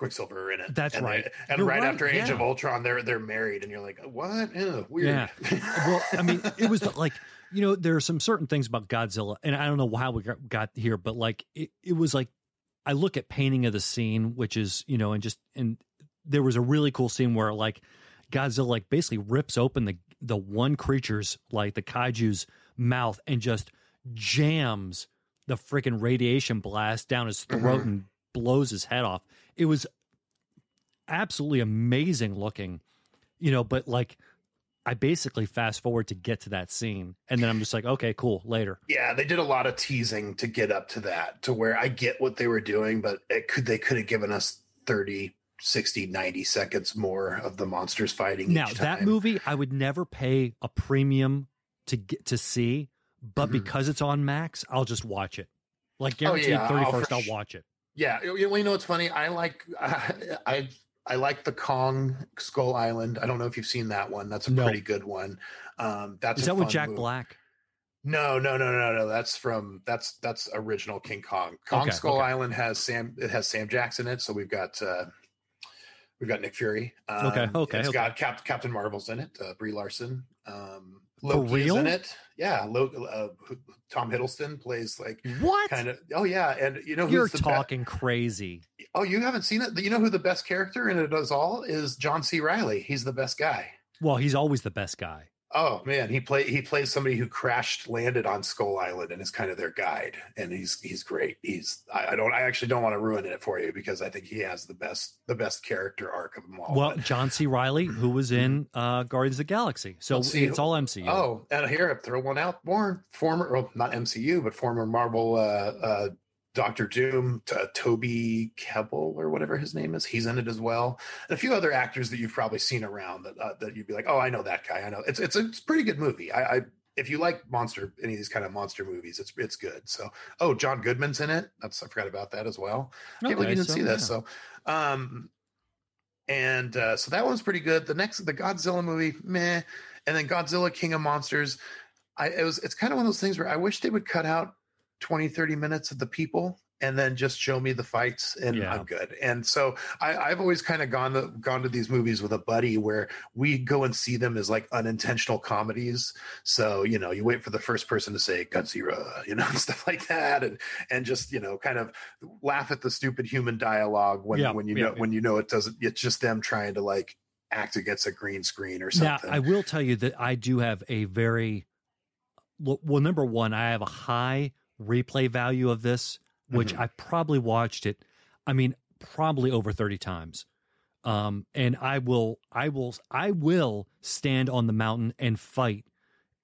Quicksilver are in it. That's And they- right. and right, right, after Age yeah. of Ultron, they're they're married, and you're like, what? Ew, weird. Yeah. Well, I mean, it was like you know there are some certain things about Godzilla, and I don't know how we got, got here, but like it, it was like I look at painting of the scene, which is you know, and just and there was a really cool scene where like Godzilla like basically rips open the the one creature's like the kaiju's mouth and just jams the freaking radiation blast down his throat Mhm. and blows his head off. It was absolutely amazing looking, you know, but like I basically fast forward to get to that scene and then I'm just like, okay, cool, later. Yeah, they did a lot of teasing to get up to that, to where I get what they were doing, but it could they could have given us 30, 60, 90 seconds more of the monsters fighting Now that movie, I would never pay a premium to get to see, but Mhm. because it's on Max, I'll just watch it. Like guaranteed, yeah, thirty I'll first, I'll watch it. Yeah, you you know what's funny? I like I I like the Kong Skull Island. I don't know if you've seen that one. That's a No. pretty good one. Um, that's Is that with Jack movie. Black? No, no, no, no, no. That's from that's that's original King Kong. Kong Okay, Skull okay. Island has Sam. It has Sam Jackson in it. So we've got uh we've got Nick Fury. Um, Okay, okay, It's okay. got Cap, Captain Marvel's in it. Uh, Brie Larson. Um, For Loki is in it. Yeah, Lo, uh, Tom Hiddleston plays like What? kind of. Oh yeah, and you know who's You're talking crazy. oh, you haven't seen it. You know who the best character in it is all is John C. Reilly. He's the best guy. Well, he's always the best guy. Oh man, he play he plays somebody who crashed landed on Skull Island and is kind of their guide, and he's he's great. He's I, I don't I actually don't want to ruin it for you because I think he has the best the best character arc of them all. Well, But- John C. Reilly, who was in uh, Guardians of the Galaxy, so see. it's all MCU. oh, and here I throw one out more former well, not MCU but former Marvel uh, uh, Doctor Doom, t- Toby Kebbell or whatever his name is. He's in it as well. And a few other actors that you've probably seen around that uh, that you'd be like, oh, I know that guy. I know it's it's a, it's a pretty good movie. I, I if you like monster any of these kind of monster movies, it's it's good. So oh, John Goodman's in it. That's I forgot about that as well. Can't believe you didn't so, see this. yeah. So um and uh, so that one's pretty good. The next the Godzilla movie, meh. And then Godzilla King of Monsters. I it was it's kind of one of those things where I wish they would cut out 20, 30 minutes of the people and then just show me the fights and Yeah. I'm good. And so I, I've always kind of gone to gone to these movies with a buddy where we go and see them as like unintentional comedies. So, you know, you wait for the first person to say Godzilla, you know, and stuff like that. And and just, you know, kind of laugh at the stupid human dialogue when Yeah, when you yeah, know when you know it doesn't it's just them trying to like act against a green screen or something. Now, something. I will tell you that I do have a very well. Number one, I have a high replay value of this, which Mhm. I probably watched it. I mean, probably over thirty times. Um, and I will, I will, I will stand on the mountain and fight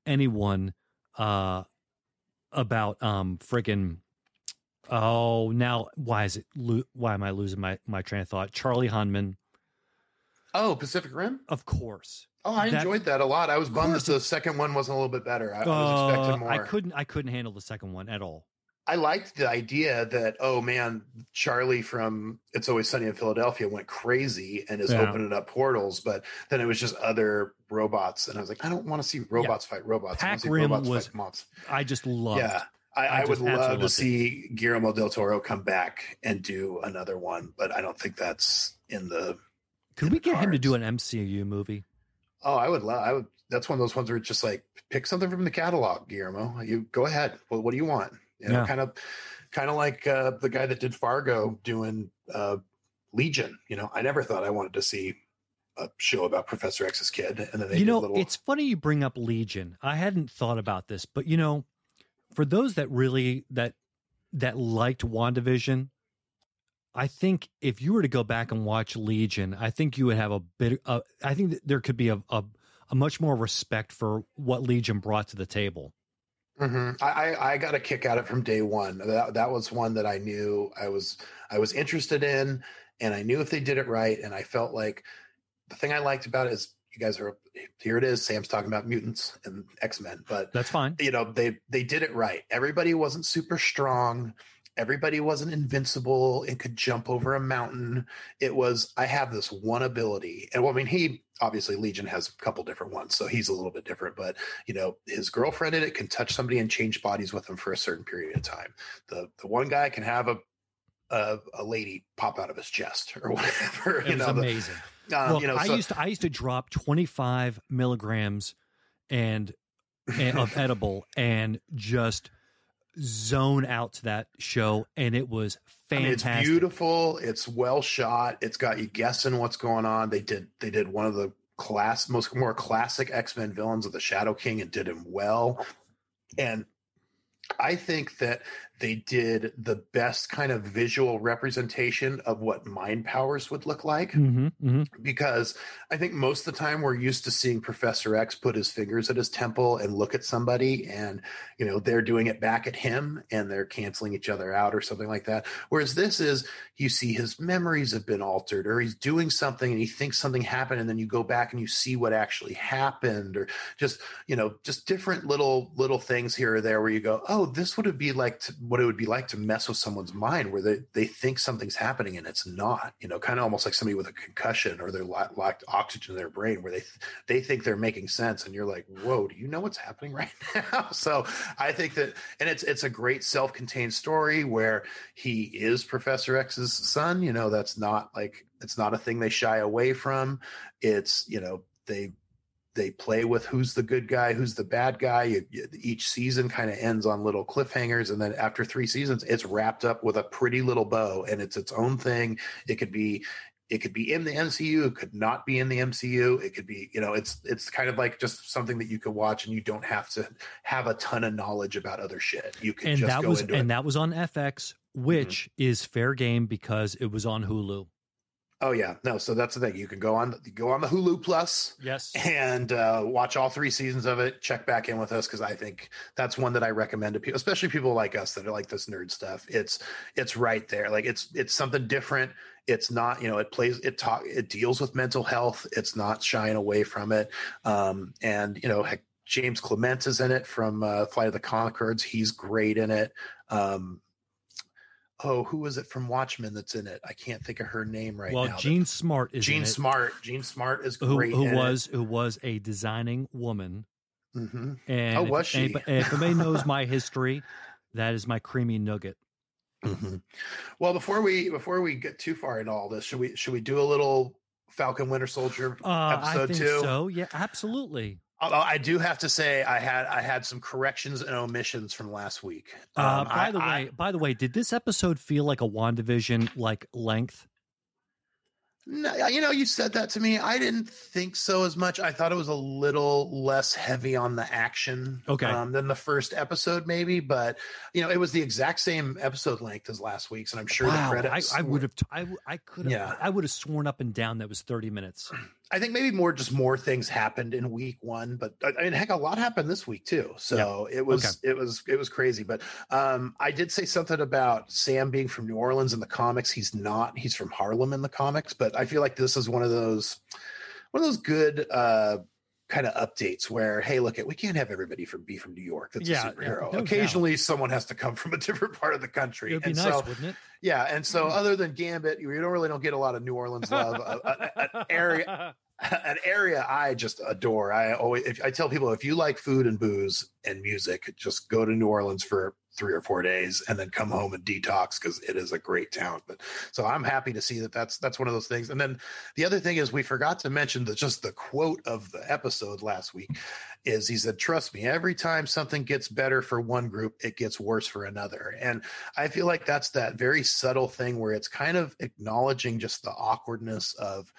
anyone uh, about um friggin' oh now why is it lo- why am I losing my my train of thought? Charlie Hunnam, oh, Pacific Rim? of course. Oh, I That- enjoyed that a lot. I was bummed that the second one wasn't a little bit better. I, I was Uh, expecting more. I couldn't. I couldn't handle the second one at all. I liked the idea that oh man, Charlie from It's Always Sunny in Philadelphia went crazy and is Yeah. opening up portals, but then it was just other robots, and I was like, I don't want to see robots fight robots. I want Pac to see Rim robots was fight monsters. I just loved. Yeah. I, I I, would love to see Guillermo del Toro come back and do another one, but I don't think that's in the. Could we get him to do an MCU movie? Oh, I would love. I would. That's one of those ones where it's just like pick something from the catalog, Guillermo. You go ahead. Well, what do you want? You know, Yeah. kind of, kind of like uh, the guy that did Fargo doing uh, Legion. You know, I never thought I wanted to see a show about Professor X's kid, and then they you know, little. it's funny you bring up Legion. I hadn't thought about this, but you know, for those that really that that liked WandaVision, I think if you were to go back and watch Legion, I think you would have a bit. Uh, I think that there could be a, a a much more respect for what Legion brought to the table. Mhm. I, I I got a kick out of it from day one. That that was one that I knew I was I was interested in, and I knew if they did it right, and I felt like the thing I liked about it is you guys are here. It is Sam's talking about mutants and X Men, but That's fine. you know they they did it right. Everybody wasn't super strong. Everybody wasn't invincible and could jump over a mountain. It was I have this one ability, and well, I mean he obviously Legion has a couple different ones, so he's a little bit different. But you know his girlfriend in it can touch somebody and change bodies with them for a certain period of time. The the one guy can have a a, a lady pop out of his chest or whatever. It you know, the- amazing. um, Look, you know, I so- used to I used to drop 25 milligrams and, and of edible and just zone out to that show, and it was I mean, fantastic. it's beautiful. It's well shot. It's got you guessing what's going on. They did they did one of the class most more classic X Men villains of the Shadow King and did him well. And I think that they did the best kind of visual representation of what mind powers would look like Mhm, mhm. because I think most of the time we're used to seeing Professor X put his fingers at his temple and look at somebody and you know they're doing it back at him and they're canceling each other out or something like that whereas this is you see his memories have been altered or he's doing something and he thinks something happened and then you go back and you see what actually happened or just you know just different little little things here or there where you go oh this would have be like to, what it would be like to mess with someone's mind where they they think something's happening and it's not you know kind of almost like somebody with a concussion or they're la- lacked oxygen in their brain where they they think they're making sense and you're like whoa do you know what's happening right now? So i think that and it's it's a great self-contained story where he is professor x's son you know that's not like it's not a thing they shy away from. It's you know they they play with who's the good guy, who's the bad guy. You, you- each season kind of ends on little cliffhangers, and then after three seasons, it's wrapped up with a pretty little bow, and it's its own thing. It could be It could be in the MCU. It could not be in the MCU. It could be, you know, it's it's kind of like just something that you could watch, and you don't have to have a ton of knowledge about other shit. You can and just that go was into and it. Mm-hmm. that was on FX, which is fair game because it was on Hulu. Oh yeah, no. So that's the thing. You can go on go on the Hulu Plus Yes. and uh, watch all three seasons of it. Check back in with us because I think that's one that I recommend to people, especially people like us that are like this nerd stuff. It's it's right there. Like it's it's something different. It's not you know it plays it talk it deals with mental health. It's not shying away from it. Um, and you know heck, James Clements is in it from uh, Flight of the Conchords. He's great in it. Um, oh, who was it from Watchmen that's in it? I can't think of her name right well, now. Well, Jean Smart is Jean Smart. Jean Smart is who, great. who it. was who was a designing woman. hmm And Oh, was she? If, if anybody knows my history, that is my creamy nugget. Mhm. Well, before we before we get too far into all this, should we should we do a little Falcon Winter Soldier Uh, I episode think two? so. Yeah, absolutely. I do have to say I had I had some corrections and omissions from last week. Uh, Um, by I- the I- way, by the way, did this episode feel like a Wandavision like length? No, you know, you said that to me. I didn't think so as much. I thought it was a little less heavy on the action, Okay. um, than the first episode, maybe. But you know, it was the exact same episode length as last week's, and I'm sure the wow, I, credits. I were- would have. I, I could have. Yeah. I would have sworn up and down that was thirty minutes. I think maybe more just more things happened in week one, but I mean, heck, a lot happened this week too. So it was Okay. it was it was crazy. But um, I did say something about Sam being from New Orleans in the comics. He's not. He's from Harlem in the comics. But I feel like this is one of those one of those good uh, kind of updates where hey, look, at we can't have everybody from be from New York. That's Yeah, a yeah, superhero. doubt. Occasionally, someone has to come from a different part of the country. It would be and nice, so wouldn't it? yeah, and so other than Gambit, you don't really don't get a lot of New Orleans love. Uh, uh, uh, area an area I just adore. I always if, I tell people if you like food and booze and music, just go to New Orleans for three or four days and then come home and detox because it is a great town. But so I'm happy to see that that's that's one of those things. And then the other thing is we forgot to mention that just the quote of the episode last week is he said, "Trust me, every time something gets better for one group, it gets worse for another." And I feel like that's that very subtle thing where it's kind of acknowledging just the awkwardness of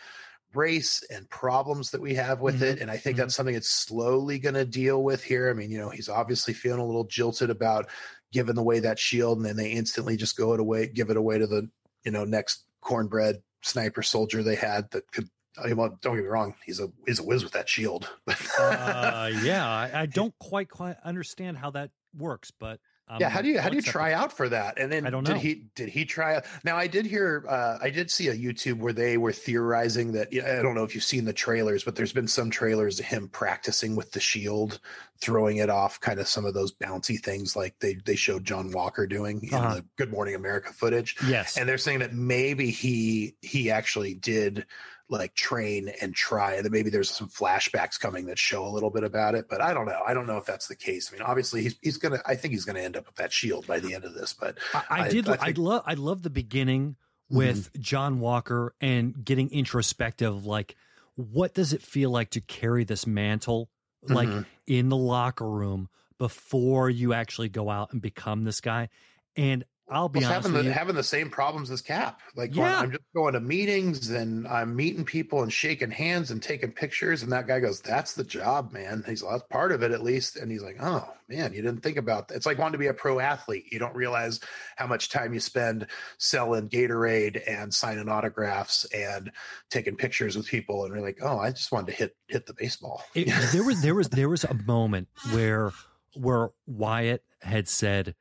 race and problems that we have with it. And I think mhm. that's something it's slowly going to deal with here. I mean, you know, he's obviously feeling a little jilted about giving away that shield, and then they instantly just go it away, give it away to the, you know, next cornbread sniper soldier they had that could. I mean, well, don't get me wrong, he's a he's a whiz with that shield. uh, yeah, I, I don't quite quite understand how that works, but um, yeah how do you how do you try out for that and then I don't know. did he did he try out now i did hear uh i did see a youtube where they were theorizing that i don't know if you've seen the trailers but there's been some trailers of him practicing with the shield throwing it off kind of some of those bouncy things like they they showed john walker doing in Uh-huh. the good morning america footage Yes, and they're saying that maybe he he actually did like train and try and that maybe there's some flashbacks coming that show a little bit about it but i don't know i don't know if that's the case i mean obviously he's, he's gonna i think he's gonna end up with that shield by the end of this but I, I I- did. I I, love. I love the beginning Mm-hmm. with John Walker and getting introspective. Like, what does it feel like to carry this mantle, like Mhm. in the locker room before you actually go out and become this guy? And I'll be honest having with the having the same problems as Cap. Like going- I'm just going to meetings and I'm meeting people and shaking hands and taking pictures. And that guy goes, "That's the job, man." He's like, "That's part of it, at least." And he's like, "Oh man, you didn't think about that." It's like wanting to be a pro athlete. You don't realize how much time you spend selling Gatorade and signing autographs and taking pictures with people. And you're like, "Oh, I just wanted to hit hit the baseball." it, there was there was there was a moment where where Wyatt had said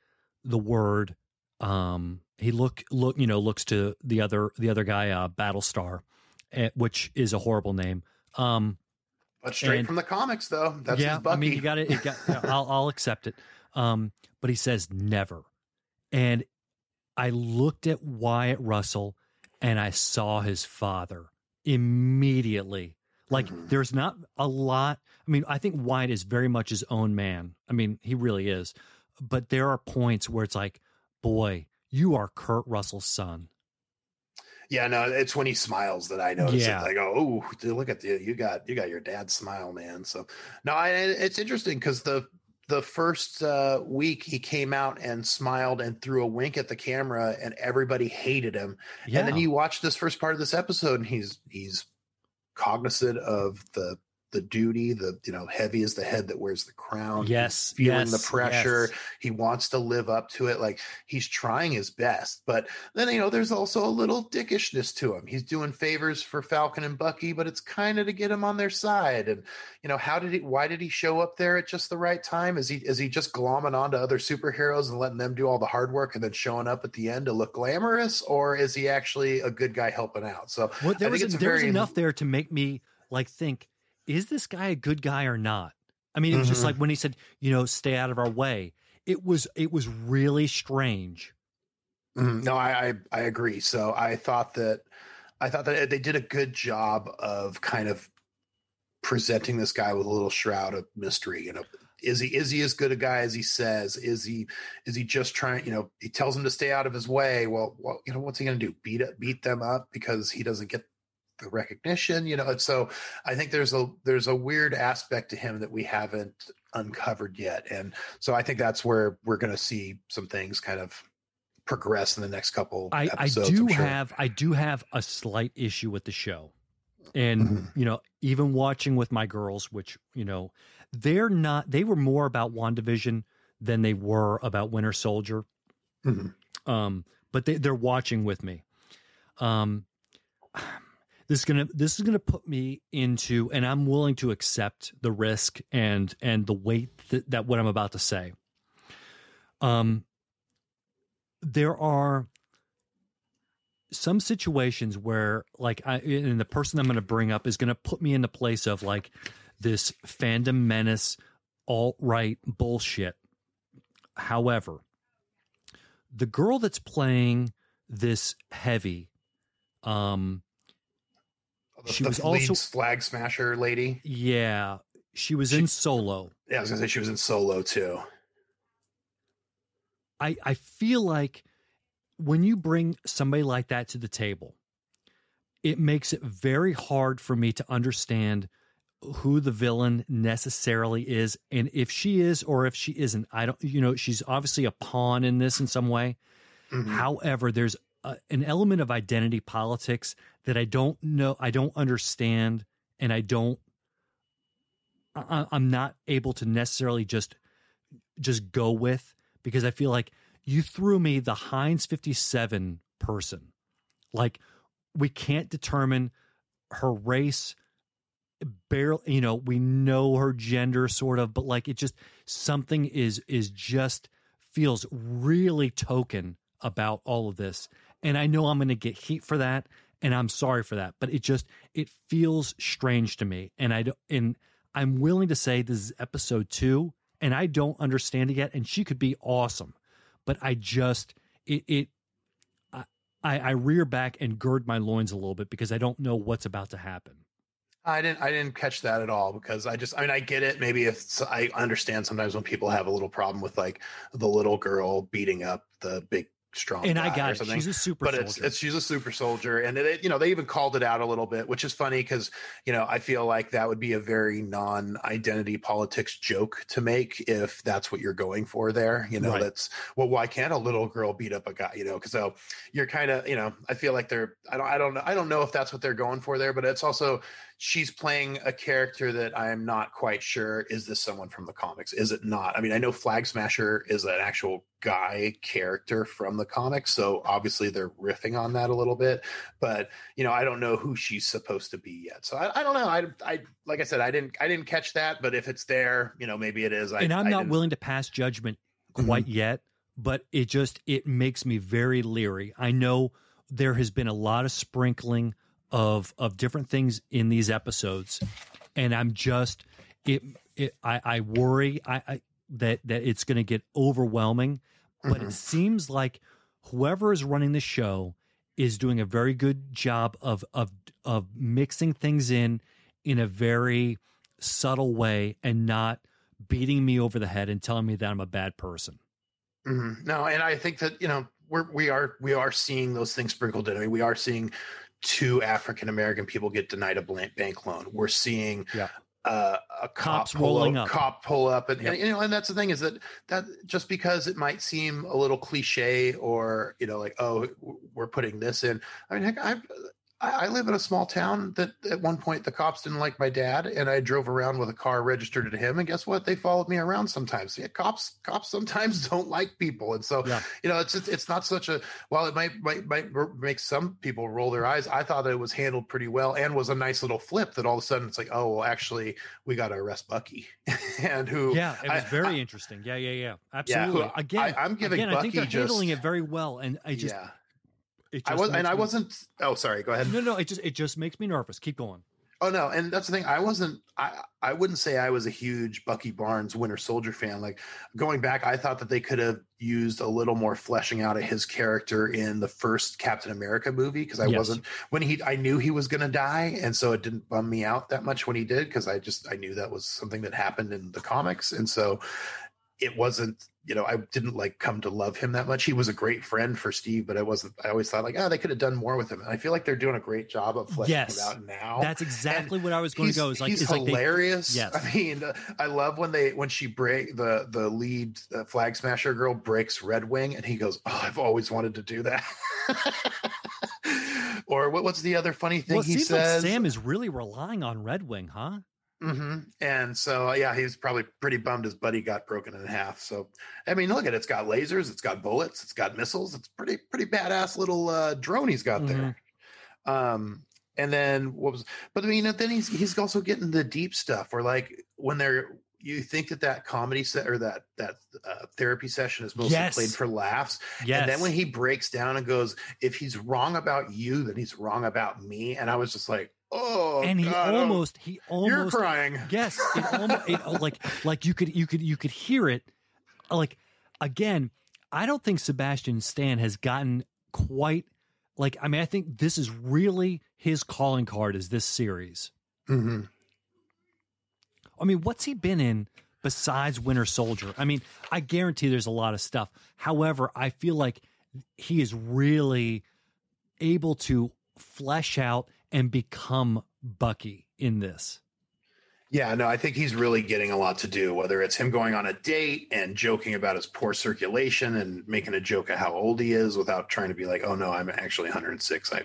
the word um he look look you know looks to the other the other guy uh Battlestar eh, which is a horrible name um but straight And- from the comics, though. That's yeah. I mean you got it, it got, I'll I'll accept it um but he says never and I looked at Wyatt Russell and I saw his father immediately like Mhm. there's not a lot. I mean, I think Wyatt is very much his own man. I mean, he really is. But there are points where it's like, boy, you are Kurt Russell's son. Yeah, no, it's when he smiles that I notice Yeah. it. I go, "Oh, look at you! You got you got your dad's smile, man." So, no, I, it's interesting because the the first uh, week he came out and smiled and threw a wink at the camera, and everybody hated him. Yeah. And then you watch this first part of this episode, and he's he's cognizant of the the duty, the you know, heavy is the head that wears the crown. yes, He's feeling yes, the pressure. yes. He wants to live up to it. Like he's trying his best. But then, you know, there's also a little dickishness to him. He's doing favors for Falcon and Bucky, but it's kind of to get him on their side. And, you know, how did he why did he show up there at just the right time? Is he is he just glomming onto other superheroes and letting them do all the hard work and then showing up at the end to look glamorous? Or is he actually a good guy helping out? So Well, there was a there was enough there to make me like think, is this guy a good guy or not? I mean, it was just Mhm. like when he said, you know, stay out of our way. It was it was really strange. Mm, no, I, I I agree. So I thought that I thought that they did a good job of kind of presenting this guy with a little shroud of mystery. You know, is he is he as good a guy as he says? Is he is he just trying? You know, he tells him to stay out of his way. Well, well, you know, what's he going to do? Beat beat them up because he doesn't get the recognition. You know, and so I think there's a there's a weird aspect to him that we haven't uncovered yet, and so I think that's where we're going to see some things kind of progress in the next couple I, I episodes. do I'm sure. have I do have a slight issue with the show. And Mhm. you know, even watching with my girls, which, you know, they're not they were more about WandaVision than they were about Winter Soldier. Mhm. Um, but they, they're watching with me. Um this is gonna this is gonna put me into and I'm willing to accept the risk and and the weight that, that what I'm about to say. Um there are some situations where like I and the person I'm going to bring up is going to put me in the place of like this fandom menace alt right bullshit. However, the girl that's playing this heavy um she the was also- flag smasher lady. yeah, she was in solo. Yeah, I was gonna say she was in Solo too. I, I feel like when you bring somebody like that to the table, it makes it very hard for me to understand who the villain necessarily is and if she is or if she isn't. I don't, you know, she's obviously a pawn in this in some way. Mhm. However, there's an element of identity politics that I don't know, I don't understand, and I don't, I, I'm not able to necessarily just just go with because I feel like you threw me the Heinz 57 person. Like we can't determine her race barely you know we know her gender sort of but like it just something is is just feels really token about all of this and i know i'm going to get heat for that and i'm sorry for that but it just it feels strange to me and i don't and i'm willing to say this is episode 2 and i don't understand it yet and she could be awesome but i just it it I I rear back and gird my loins a little bit because I don't know what's about to happen. I didn't I didn't catch that at all because I just I mean I get it maybe if I understand sometimes when people have a little problem with like the little girl beating up the big strong and I got it. She's a super but soldier. it's it's she's a super soldier and it, you know they even called it out a little bit which is funny because you know i feel like that would be a very non-identity politics joke to make if that's what you're going for there you know Right. that's well why can't a little girl beat up a guy you know because so you're kind of you know i feel like they're i don't i don't know i don't know if that's what they're going for there but it's also she's playing a character that i'm not quite sure is this someone from the comics is it not i mean i know flag smasher is an actual guy character from the comics so obviously they're riffing on that a little bit but you know i don't know who she's supposed to be yet so i, I don't know I, I like i said i didn't i didn't catch that but if it's there you know maybe it is I, and I'm I not willing to pass judgment Mm-hmm. quite yet, but it just it makes me very leery. I know there has been a lot of sprinkling of of different things in these episodes, and I'm just it. it I, I worry I, I that that it's going to get overwhelming, but Mhm. it seems like whoever is running the show is doing a very good job of of of mixing things in in a very subtle way and not beating me over the head and telling me that I'm a bad person. Mhm. No, and I think that you know we're we are we are seeing those things sprinkled in. I mean, we are seeing two African American people get denied a bank loan. We're seeing Yeah. uh, a Cops cop pull rolling up, up. cop pull up, and, Yep. and you know, and that's the thing is that that just because it might seem a little cliche or you know, like oh, we're putting this in. I mean, heck, I've. I I live in a small town that at one point the cops didn't like my dad, and I drove around with a car registered to him. And guess what? They followed me around sometimes. Yeah, cops, cops sometimes don't like people, and so Yeah. you know, it's it's it's not such a while it might might might make some people roll their eyes. I thought it was handled pretty well and was a nice little flip that all of a sudden it's like, oh, well, actually, we got to arrest Bucky, and who Yeah, it was I- very I- interesting. Yeah, yeah, yeah. Yeah, who- Absolutely. again, I- I'm giving again, I think they're Bucky handling it very well, and I just, yeah. It I was, and I me- wasn't. Oh, sorry. Go ahead. No, no, it just it just makes me nervous. Keep going. Oh no, and that's the thing. I wasn't. I I wouldn't say I was a huge Bucky Barnes Winter Soldier fan. Like going back, I thought that they could have used a little more fleshing out of his character in the first Captain America movie because I Yes. wasn't when he. I knew he was going to die, and so it didn't bum me out that much when he did because I just I knew that was something that happened in the comics, and so it wasn't. You know, I didn't like come to love him that much. He was a great friend for Steve, but I wasn't. I always thought like, oh, they could have done more with him. And I feel like they're doing a great job of fleshing Yes. him out now. That's exactly what I was going to go. Is like he's it's like they, hilarious. Yes. I mean, uh, I love when they when she break the the lead uh, flag smasher girl breaks Red Wing, and he goes, "Oh, I've always wanted to do that." or what, what's the other funny thing well, it he seems says? like Sam is really relying on Red Wing, huh? Hmm And so, yeah, he was probably pretty bummed his buddy got broken in half. So, I mean, look at it. It's got lasers, it's got bullets, it's got missiles. It's pretty, pretty badass little uh, drone he's got there. Um, and then what was, but I mean, then he's he's also getting the deep stuff where like when they're you think that that comedy set or that that uh, therapy session is mostly Yes. played for laughs, Yes. and then when he breaks down and goes, if he's wrong about you, then he's wrong about me, and I was just like, oh, and he God, oh, almost he you're almost crying. Yes, it almost it, uh, like like you could you could you could hear it. uh, Like again, I don't think Sebastian Stan has gotten quite like. I mean, I think this is really his calling card. Is this series? hmm I mean, what's he been in besides Winter Soldier? I mean, I guarantee there's a lot of stuff. However, I feel like he is really able to flesh out and become Bucky in this. Yeah, no, I think he's really getting a lot to do, whether it's him going on a date and joking about his poor circulation and making a joke of how old he is without trying to be like, oh no, I'm actually 106. I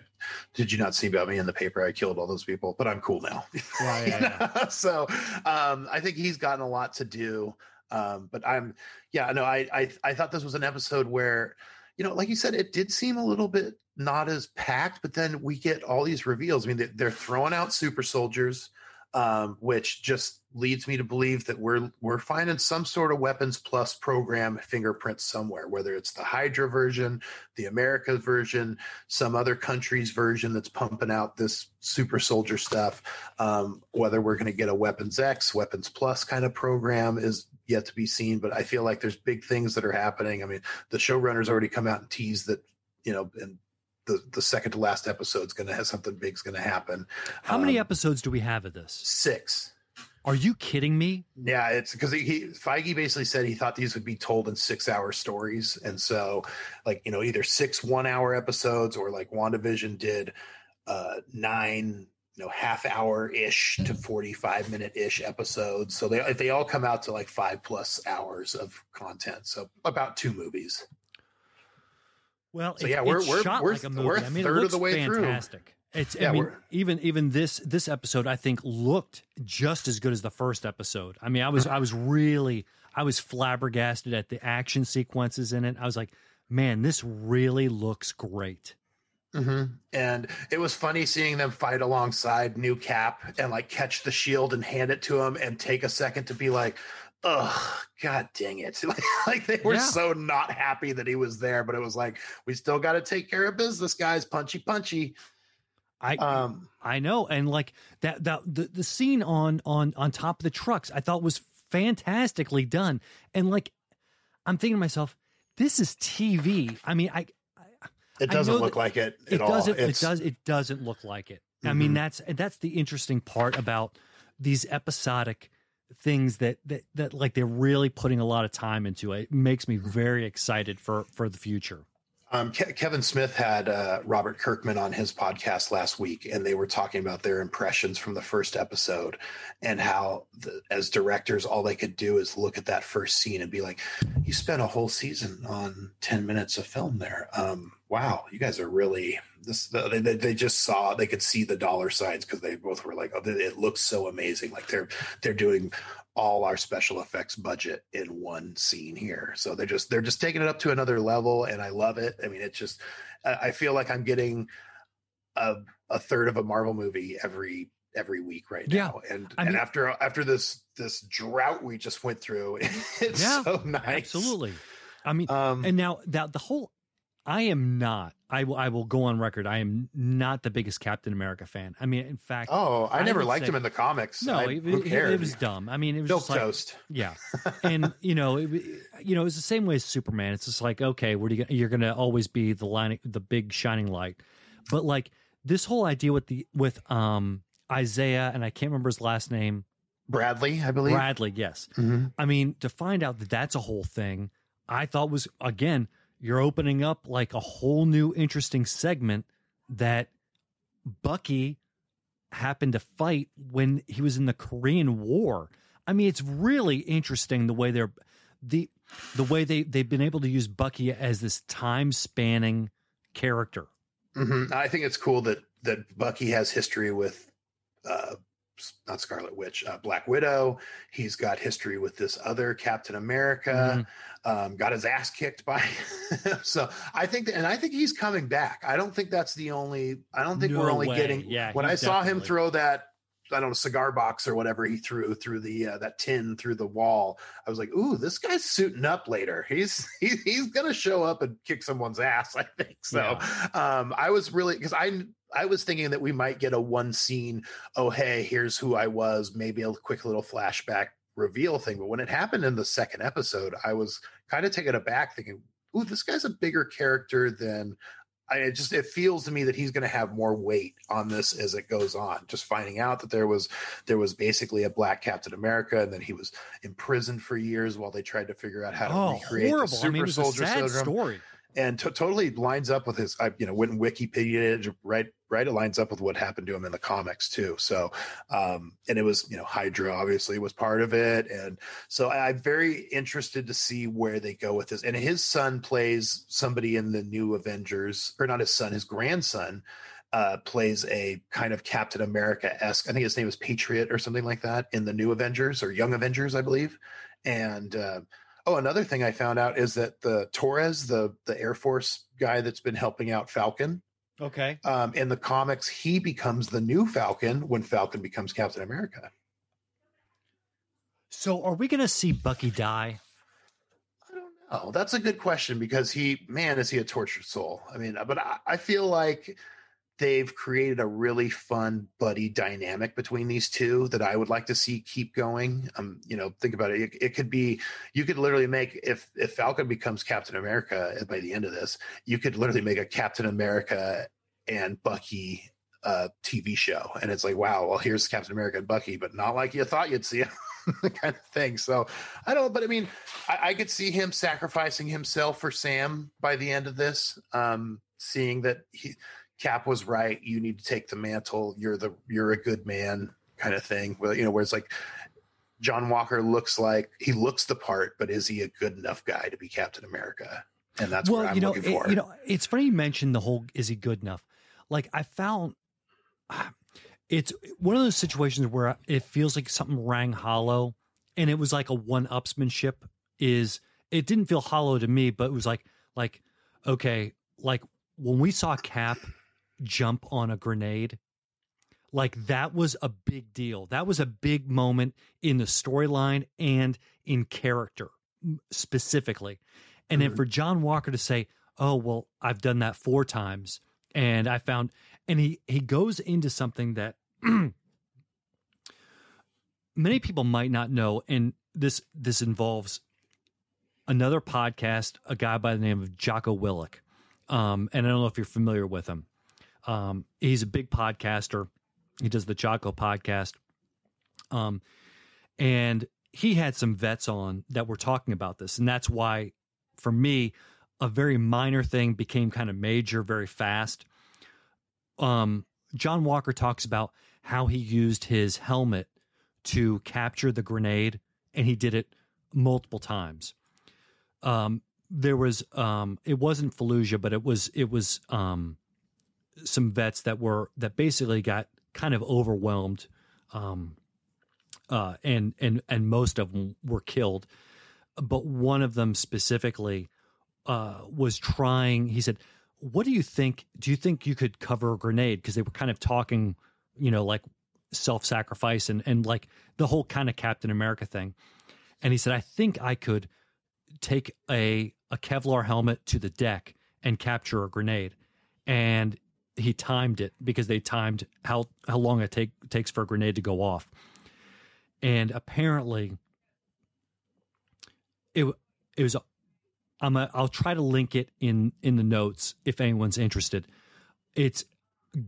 did you not see about me in the paper? I killed all those people, but I'm cool now. Yeah, You know? so um, I think he's gotten a lot to do. Um, but I'm, yeah, no, I, I, I thought this was an episode where, you know, like you said, it did seem a little bit not as packed, but then we get all these reveals. I mean, they're throwing out super soldiers um, which just leads me to believe that we're we're finding some sort of weapons plus program fingerprint somewhere, whether it's the Hydra version, the America version, some other country's version that's pumping out this super soldier stuff. Um, whether we're going to get a Weapons X, Weapons Plus kind of program is yet to be seen. But I feel like there's big things that are happening. I mean, the showrunners already come out and tease that you know and the, the second to last episode is going to have something big's going to happen. How many Um, episodes do we have of this? Six. Are you kidding me? Yeah, it's because he, he Feige basically said he thought these would be told in six hour stories, and so like you know either six one hour episodes or like WandaVision did uh nine you know half hour ish to 45 minute ish episodes so they they all come out to like five plus hours of content so about two movies Well, So, it- yeah, we're- it's we're- shot we're- like a movie. we're I mean, third it of the way through. fantastic. It's. Yeah, I mean, even even this this episode, I think, looked just as good as the first episode. I mean, I was I was really I was flabbergasted at the action sequences in it. I was like, man, this really looks great. hmm And it was funny seeing them fight alongside New Cap and like catch the shield and hand it to him and take a second to be like, oh, god dang it. Like, like they were Yeah. so not happy that he was there, but it was like, we still got to take care of business, guys. Punchy, punchy. I Um, I know, and like that that the, the scene on on on top of the trucks, I thought was fantastically done. And like, I'm thinking to myself, this is TV. I mean, I it doesn't know look like it at it doesn't it does it doesn't look like it i mean Mhm. that's that's the interesting part about these episodic things that that that like they're really putting a lot of time into it, it makes me very excited for for the future Um, Ke- Kevin Smith had uh, Robert Kirkman on his podcast last week, and they were talking about their impressions from the first episode and how, the, as directors, all they could do is look at that first scene and be like, "You spent a whole season on ten minutes of film there. Um, wow, you guys are really this." They, they just saw they could see the dollar signs because they both were like, "Oh, it looks so amazing!" Like they're they're doing all our special effects budget in one scene here. So they're just they're just taking it up to another level, and I love it. I mean, it's just I feel like I'm getting a, a third of a Marvel movie every every week right Yeah. now. And I and mean- after after this this drought we just went through, it's Yeah, so nice. Absolutely. I mean, Um, and now that the whole, I am not. I will. I will go on record. I am not the biggest Captain America fan. I mean, in fact, oh, I I never liked say- him in the comics. no, I, it, who it- cares? it was dumb. I mean, it was Milk just like, toast. Yeah, and you know, it, you know, it's the same way as Superman. It's just like, okay, what are you, you're going to always be the line, the big shining light. But like this whole idea with the with um Isaiah, and I can't remember his last name, Bradley, I believe. Bradley. Yes, Mhm. I mean, to find out that that's a whole thing, I thought was again, you're opening up like a whole new interesting segment that Bucky happened to fight when he was in the Korean War. I mean, it's really interesting the way they're the the way they they've been able to use Bucky as this time spanning character. Mhm. I think it's cool that that Bucky has history with uh not Scarlet Witch, uh, Black Widow. He's got history with this other Captain America. Um, got his ass kicked by. so I think, that, and I think he's coming back. I don't think that's the only. I don't think we're only way. getting. Yeah, when he I saw him throw that, I don't know, cigar box or whatever he threw through the uh, that tin through the wall, I was like, "Ooh, this guy's suiting up later. He's he, he's gonna show up and kick someone's ass." I think so. Um, I was really because I I was thinking that we might get a one scene. Oh, hey, here's who I was. Maybe a quick little flashback reveal thing. But when it happened in the second episode, I was kind of taken aback, thinking, "Ooh, this guy's a bigger character than." I it just it feels to me that he's going to have more weight on this as it goes on. Just finding out that there was there was basically a black Captain America, and then he was imprisoned for years while they tried to figure out how to Oh, recreate horrible! the super I mean, it was a soldier syndrome story. And to totally lines up with his I, you know when wikipedia right right it lines up with what happened to him in the comics too so um and it was you know hydra obviously was part of it and so I, i'm very interested to see where they go with this and his son plays somebody in the new avengers or not his son his grandson uh, plays a kind of Captain America esque. I think his name is Patriot or something like that in the new Avengers or Young Avengers, I believe. And uh, Oh, another thing I found out is that the Torres, the the Air Force guy that's been helping out Falcon, Okay. um, in the comics, he becomes the new Falcon when Falcon becomes Captain America. So, are we going to see Bucky die? I don't know. That's a good question because he, man, is he a tortured soul? I mean, but I, I feel like they've created a really fun buddy dynamic between these two that I would like to see keep going. Um, you know, think about it. It, it could be you could literally make if if Falcon becomes Captain America by the end of this, you could literally make a Captain America and Bucky uh TV show. And it's like, wow, well, here's Captain America and Bucky, but not like you thought you'd see him. kind of thing. So I don't, but I mean, I, I could see him sacrificing himself for Sam by the end of this. Um, seeing that he Cap was right, you need to take the mantle. You're the you're a good man, kind of thing. Well, you know, where it's like John Walker looks like he looks the part, but is he a good enough guy to be Captain America? And that's what I'm you know, looking for. it- you know, it's funny you mentioned the whole "is he good enough?" Like I found, it's one of those situations where it feels like something rang hollow, and it was like a one-upsmanship. Is it didn't feel hollow to me, but it was like like okay, like when we saw Cap jump on a grenade. Like that was a big deal. That was a big moment in the storyline and in character specifically. And then Mhm. for John Walker to say, "Oh, well, I've done that four times." And I found and he he goes into something that many people might not know and this this involves another podcast, a guy by the name of Jocko Willink. Um, and I don't know if you're familiar with him. Um, he's a big podcaster. He does the Jocko podcast. Um, and he had some vets on that were talking about this. And that's why, for me, a very minor thing became kind of major very fast. Um, John Walker talks about how he used his helmet to capture the grenade, and he did it multiple times. Um, there was um, it wasn't Fallujah, but it was it was um, some vets that were that basically got kind of overwhelmed, um, uh, and and and most of them were killed, but one of them specifically uh, was trying. He said, "What do you think? Do you think you could cover a grenade?" Because they were kind of talking, you know, like self-sacrifice and and like the whole kind of Captain America thing. And he said, "I think I could take a a Kevlar helmet to the deck and capture a grenade." And he timed it because they timed how how long it take takes for a grenade to go off. And apparently, it it was I'm a, I'll try to link it in in the notes if anyone's interested. It's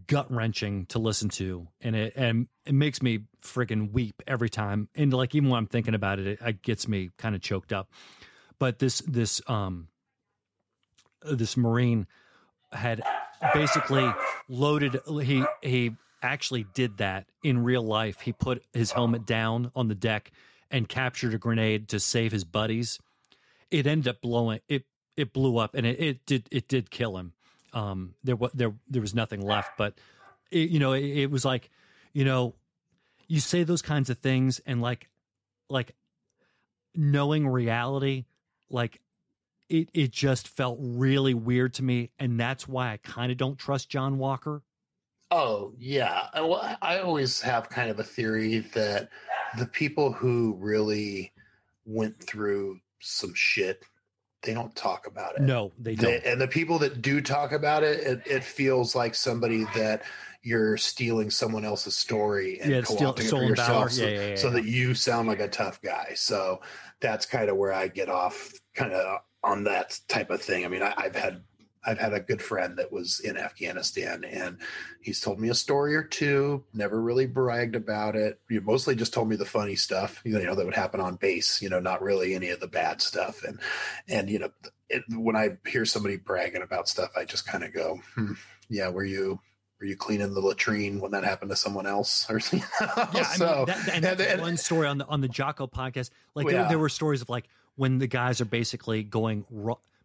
gut wrenching to listen to, and it and it makes me freaking weep every time. And like even when I'm thinking about it, it, it gets me kind of choked up. But this this um this marine had basically loaded. He he actually did that in real life. He put his helmet down on the deck and captured a grenade to save his buddies it ended up blowing it it blew up and it, it did it did kill him um there was there there was nothing left but it, you know it, it, was like you know you say those kinds of things and like like knowing reality like it it just felt really weird to me and that's why I kind of don't trust John Walker Oh yeah, uh, well, I always have kind of a theory that the people who really went through some shit they don't talk about it. No, they don't. They, and the people that do talk about it, it, it, feels like somebody that you're stealing someone else's story and yeah, co-opting steal, it for yourself, so, yeah, yeah, yeah, so that you sound like a tough guy. So that's kind of where I get off, kind of on that type of thing. I mean, I, I've had I've had a good friend that was in Afghanistan and he's told me a story or two, never really bragged about it. He mostly just told me the funny stuff, you know, that would happen on base, you know, not really any of the bad stuff. And, and, you know, it, when I hear somebody bragging about stuff, I just kind of go, hmm, yeah, were you, were you cleaning the latrine when that happened to someone else or something? yeah, so, I mean, that, and that's and, and, one story on the, on the Jocko podcast. Like well, there, yeah. there were stories of like when the guys are basically going,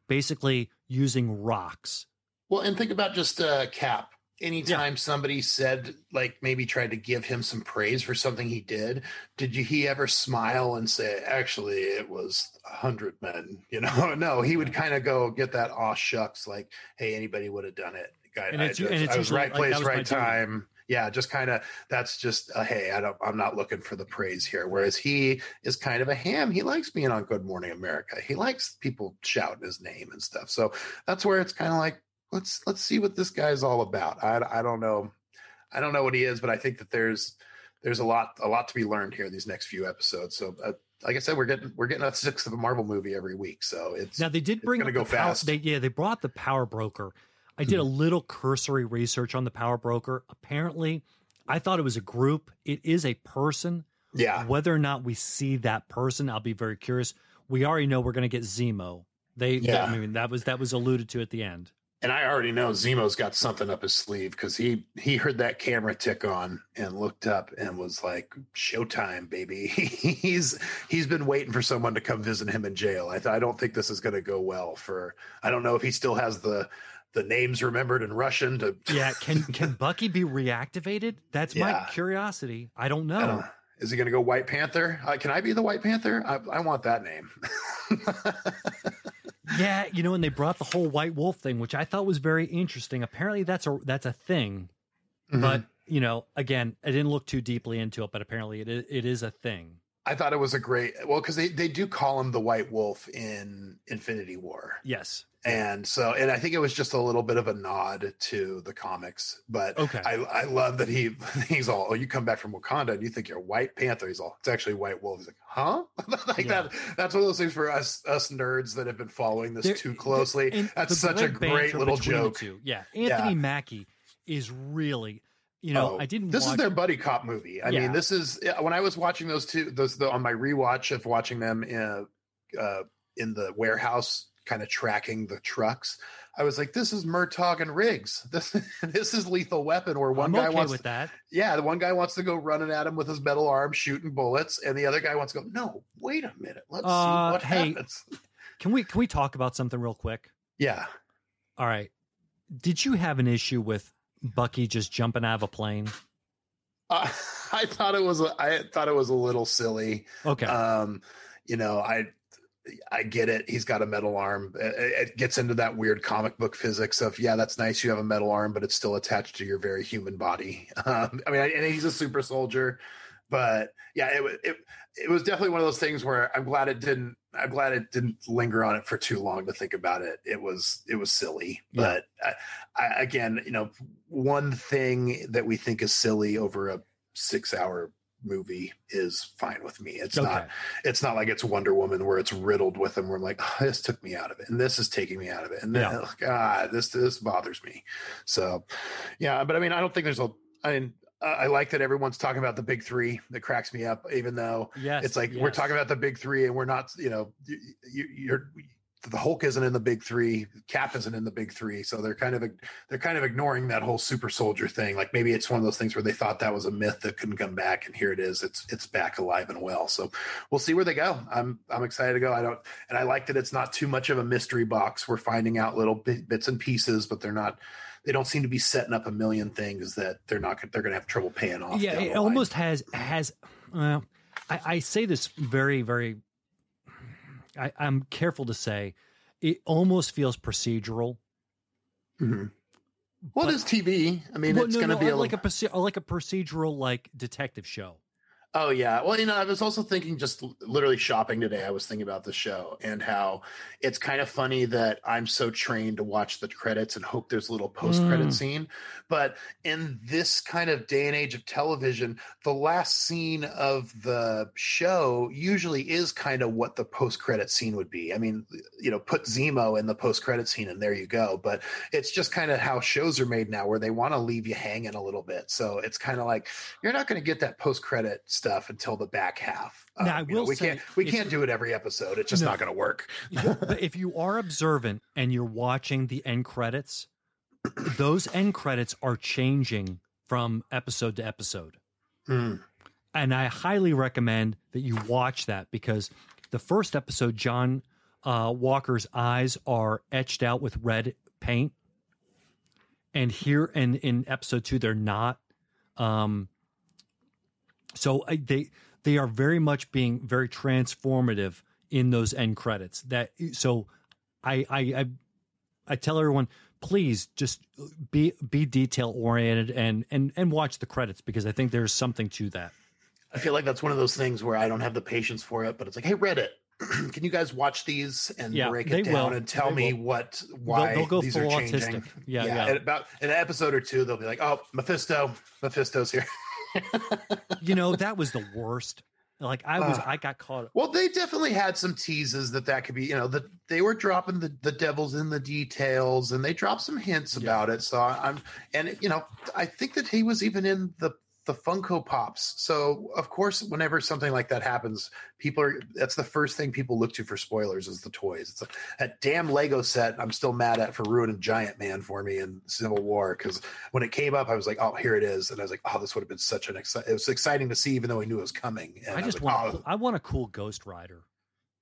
basically using rocks. Well, and think about just uh, Cap. Anytime yeah. somebody said, like, maybe tried to give him some praise for something he did, did you he ever smile and say, "Actually, it was a hundred men"? You know, no. He would kind of go get that aw shucks, like, "Hey, anybody would have done it." Guy, and it's, I, and it's I was right place, like, right time yeah, just kind of that's just a, hey, I don't, I'm not looking for the praise here. Whereas he is kind of a ham. He likes being on Good Morning America. He likes people shouting his name and stuff. So that's where it's kind of like let's let's see what this guy's all about. I I don't know, I don't know what he is, but I think that there's there's a lot a lot to be learned here these next few episodes. So. Uh, like I said, we're getting we're getting a sixth of a Marvel movie every week, so it's now they did bring going to go the power, fast. They, yeah, they brought the Power Broker, I did a hmm. little cursory research on the Power Broker. Apparently, I thought it was a group. It is a person. Yeah. Whether or not we see that person, I'll be very curious. We already know we're going to get Zemo. They, yeah. I mean, that was that was alluded to at the end. And I already know Zemo's got something up his sleeve because he he heard that camera tick on and looked up and was like, "Showtime, baby!" he's he's been waiting for someone to come visit him in jail. I th- I don't think this is going to go well for. I don't know if he still has the the names remembered in Russian to Yeah, can can Bucky be reactivated? That's yeah. my curiosity. I don't know. I don't, is he going to go White Panther? Uh, can I be the White Panther? I, I want that name. yeah, you know, and they brought the whole White Wolf thing, which I thought was very interesting. Apparently, that's a that's a thing, mm-hmm. but you know, again, I didn't look too deeply into it, but apparently, it it is a thing. I thought it was a great well because they they do call him the White Wolf in Infinity War. Yes, and so and I think it was just a little bit of a nod to the comics. But okay, I, I love that he he's all oh you come back from Wakanda and you think you're White Panther. He's all it's actually White Wolf. He's like huh like yeah. that. That's one of those things for us us nerds that have been following this there, too closely. That's such a great little joke. Yeah, Anthony yeah. Mackie is really you know, oh, I didn't. This is their buddy cop movie. I yeah. mean, this is when I was watching those two. Those the, on my rewatch of watching them in uh, in the warehouse kind of tracking the trucks. I was like, this is Murtaugh and Riggs. This this is Lethal Weapon, where one I'm guy okay wants with that. yeah, the one guy wants to go running at him with his metal arm, shooting bullets, and the other guy wants to go. No, wait a minute. Let's Uh, see what hey. happens. Can we can we talk about something real quick? Yeah. All right. Did you have an issue with Bucky just jumping out of a plane? Uh, I thought it was. A, I thought it was a little silly. Okay. Um, you know, I I get it. He's got a metal arm. It, it gets into that weird comic book physics of yeah, that's nice. You have a metal arm, but it's still attached to your very human body. Um, I mean, and he's a super soldier, but yeah, it, it it was definitely one of those things where I'm glad it didn't. I'm glad it didn't linger on it for too long to think about it. It was it was silly, Yeah. but I, I, again, you know, one thing that we think is silly over a six hour movie is fine with me. It's okay. not it's not like it's Wonder Woman where it's riddled with them. Where I'm like, oh, this took me out of it, and this is taking me out of it, and then Yeah. oh, God, this this bothers me. So, yeah, but I mean, I don't think there's a. I mean, I I like that everyone's talking about the big three. That cracks me up, even though Yes. it's like we're talking about the big three, and we're not. You know, you, you're. The Hulk isn't in the big three. Cap isn't in the big three, so they're kind of they're kind of ignoring that whole super soldier thing. Like maybe it's one of those things where they thought that was a myth that couldn't come back, and here it is. It's it's back alive and well. So we'll see where they go. I'm I'm excited to go. I don't, and I like that it's not too much of a mystery box. We're finding out little bit, bits and pieces, but they're not. They don't seem to be setting up a million things that they're not. They're going to have trouble paying off. yeah it almost has has I, I say this very very I, i'm careful to say it almost feels procedural Mhm. Well, but- it is TV. I mean, Well, it's no, going to no, be a like little, a like a procedural like detective show Oh yeah. Well, you know, I was also thinking just literally shopping today. I was thinking about the show and how it's kind of funny that I'm so trained to watch the credits and hope there's a little post credit Mm. scene. But in this kind of day and age of television, the last scene of the show usually is kind of what the post credit scene would be. I mean, you know, put Zemo in the post credit scene and there you go. But it's just kind of how shows are made now where they want to leave you hanging a little bit. So it's kind of like you're not going to get that post credit stuff until the back half. Now, I you know, we say, can't we can't do it every episode. It's just No. not going to work. but if you are observant and you're watching the end credits, those end credits are changing from episode to episode. Mm. And I highly recommend that you watch that because the first episode, John uh, Walker's eyes are etched out with red paint. And here and in episode two, they're not. Um, so they they are very much being very transformative in those end credits. That so I I I, I tell everyone please just be be detail oriented and and and watch the credits because I think there's something to that. I feel like that's one of those things where I don't have the patience for it, but it's like, hey, Reddit, can you guys watch these and Yeah, break it down will. and tell They me will. what why they'll go these full are changing? autistic. Yeah, yeah. In about an episode or two, they'll be like, oh, Mephisto, Mephisto's here. You know that was the worst. Like I was, Ah. I got caught. Well, they definitely had some teases that that could be, you know, that they were dropping the, the devils in the details and they dropped some hints Yeah. about it. So I'm, and you know, I think that he was even in the, the Funko Pops. So of course, whenever something like that happens, people are, that's the first thing people look to for spoilers is the toys. It's a, that damn Lego set I'm still mad at for ruining Giant Man for me in Civil War. Cause when it came up, I was like, oh, here it is. And I was like, oh, this would have been such an exciting, it was exciting to see, even though I knew it was coming. And I just want, oh, I want a cool Ghost Rider.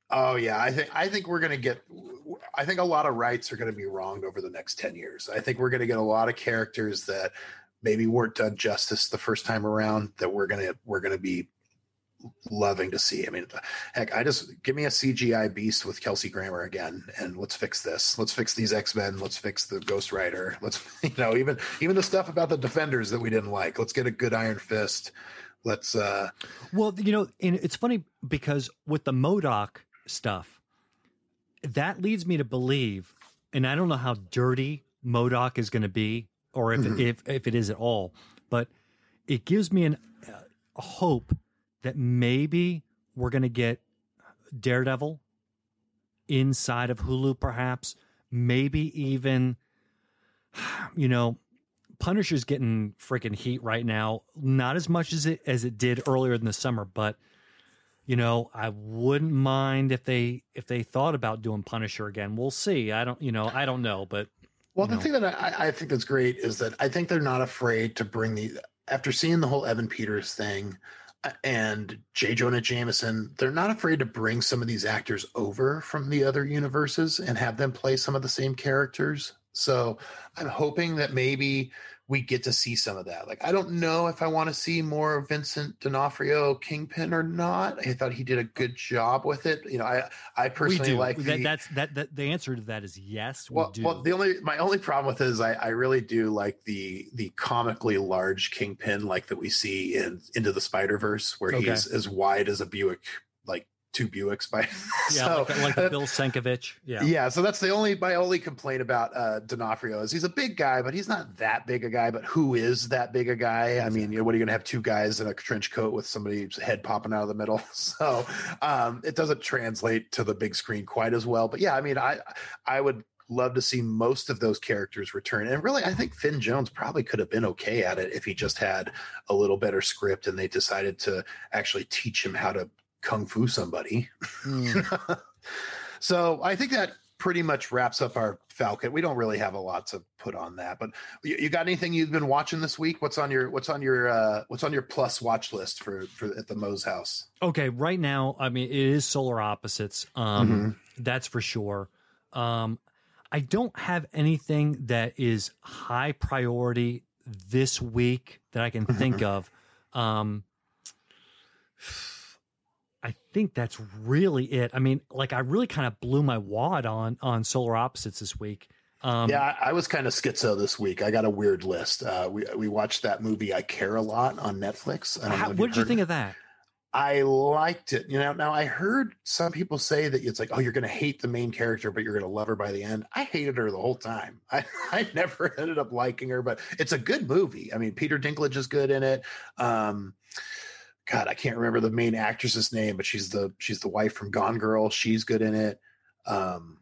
Oh yeah, I think I think we're gonna get. I think a lot of rights are gonna be wronged over the next ten years. I think we're gonna get a lot of characters that maybe weren't done justice the first time around. That we're gonna we're gonna be loving to see. I mean, heck, I just give me a CGI beast with Kelsey Grammer again, and let's fix this. Let's fix these X Men. Let's fix the Ghost Rider. Let's you know even even the stuff about the Defenders that we didn't like. Let's get a good Iron Fist. Let's uh Well, you know, and it's funny because with the MODOK stuff, that leads me to believe, and I don't know how dirty MODOK is going to be, or if Mhm. if if it is at all, but it gives me an uh, a hope that maybe we're going to get Daredevil inside of Hulu, perhaps, maybe even, you know. Punisher's getting freaking heat right now. Not as much as it as it did earlier in the summer, but you know, I wouldn't mind if they if they thought about doing Punisher again. We'll see. I don't, you know, I don't know, but Well, the know. thing that I, I think that's great is that I think they're not afraid to bring the after seeing the whole Evan Peters thing uh, and J. Jonah Jameson, they're not afraid to bring some of these actors over from the other universes and have them play some of the same characters. So I'm hoping that maybe we get to see some of that. Like I don't know if I want to see more of Vincent D'Onofrio Kingpin or not. I thought he did a good job with it. You know, I I personally like that, the, that's that, that. The answer to that is yes. We well, do. well, the only my only problem with it is I, I really do like the the comically large kingpin like that we see in Into the Spider Verse, where Okay. he's as wide as a Buick, like two Buicks by. yeah, so, like, like the Bill Sienkiewicz. Yeah. yeah. so that's the only my only complaint about uh D'Onofrio is he's a big guy, but he's not that big a guy. But who is that big a guy? I mean, you know, what are you going to have two guys in a trench coat with somebody's head popping out of the middle? So um, it doesn't translate to the big screen quite as well. But yeah, I mean, I I would love to see most of those characters return. And really, I think Finn Jones probably could have been okay at it if he just had a little better script and they decided to actually teach him how to kung fu somebody. Mm. so I think that pretty much wraps up our Falcon. We don't really have a lot to put on that, but you, you got anything you've been watching this week? What's on your what's on your uh what's on your plus watch list for for at the Moe's house? Okay, right now, I mean, it is solar opposites. Um, Mm-hmm. That's for sure. Um, I don't have anything that is high priority this week that I can think of. Um, I think that's really it. I mean, like I really kind of blew my wad on on solar opposites this week. Um, yeah, I, I was kind of schizo this week. I got a weird list. Uh, we we watched that movie I Care a Lot on Netflix. How- what did you think it. of that? I liked it. You know, now I heard some people say that it's like, oh, you're going to hate the main character, but you're going to love her by the end. I hated her the whole time. I, I never ended up liking her, but it's a good movie. I mean, Peter Dinklage is good in it. Um, God, I can't remember the main actress's name, but she's the she's the wife from Gone Girl. She's good in it. Um,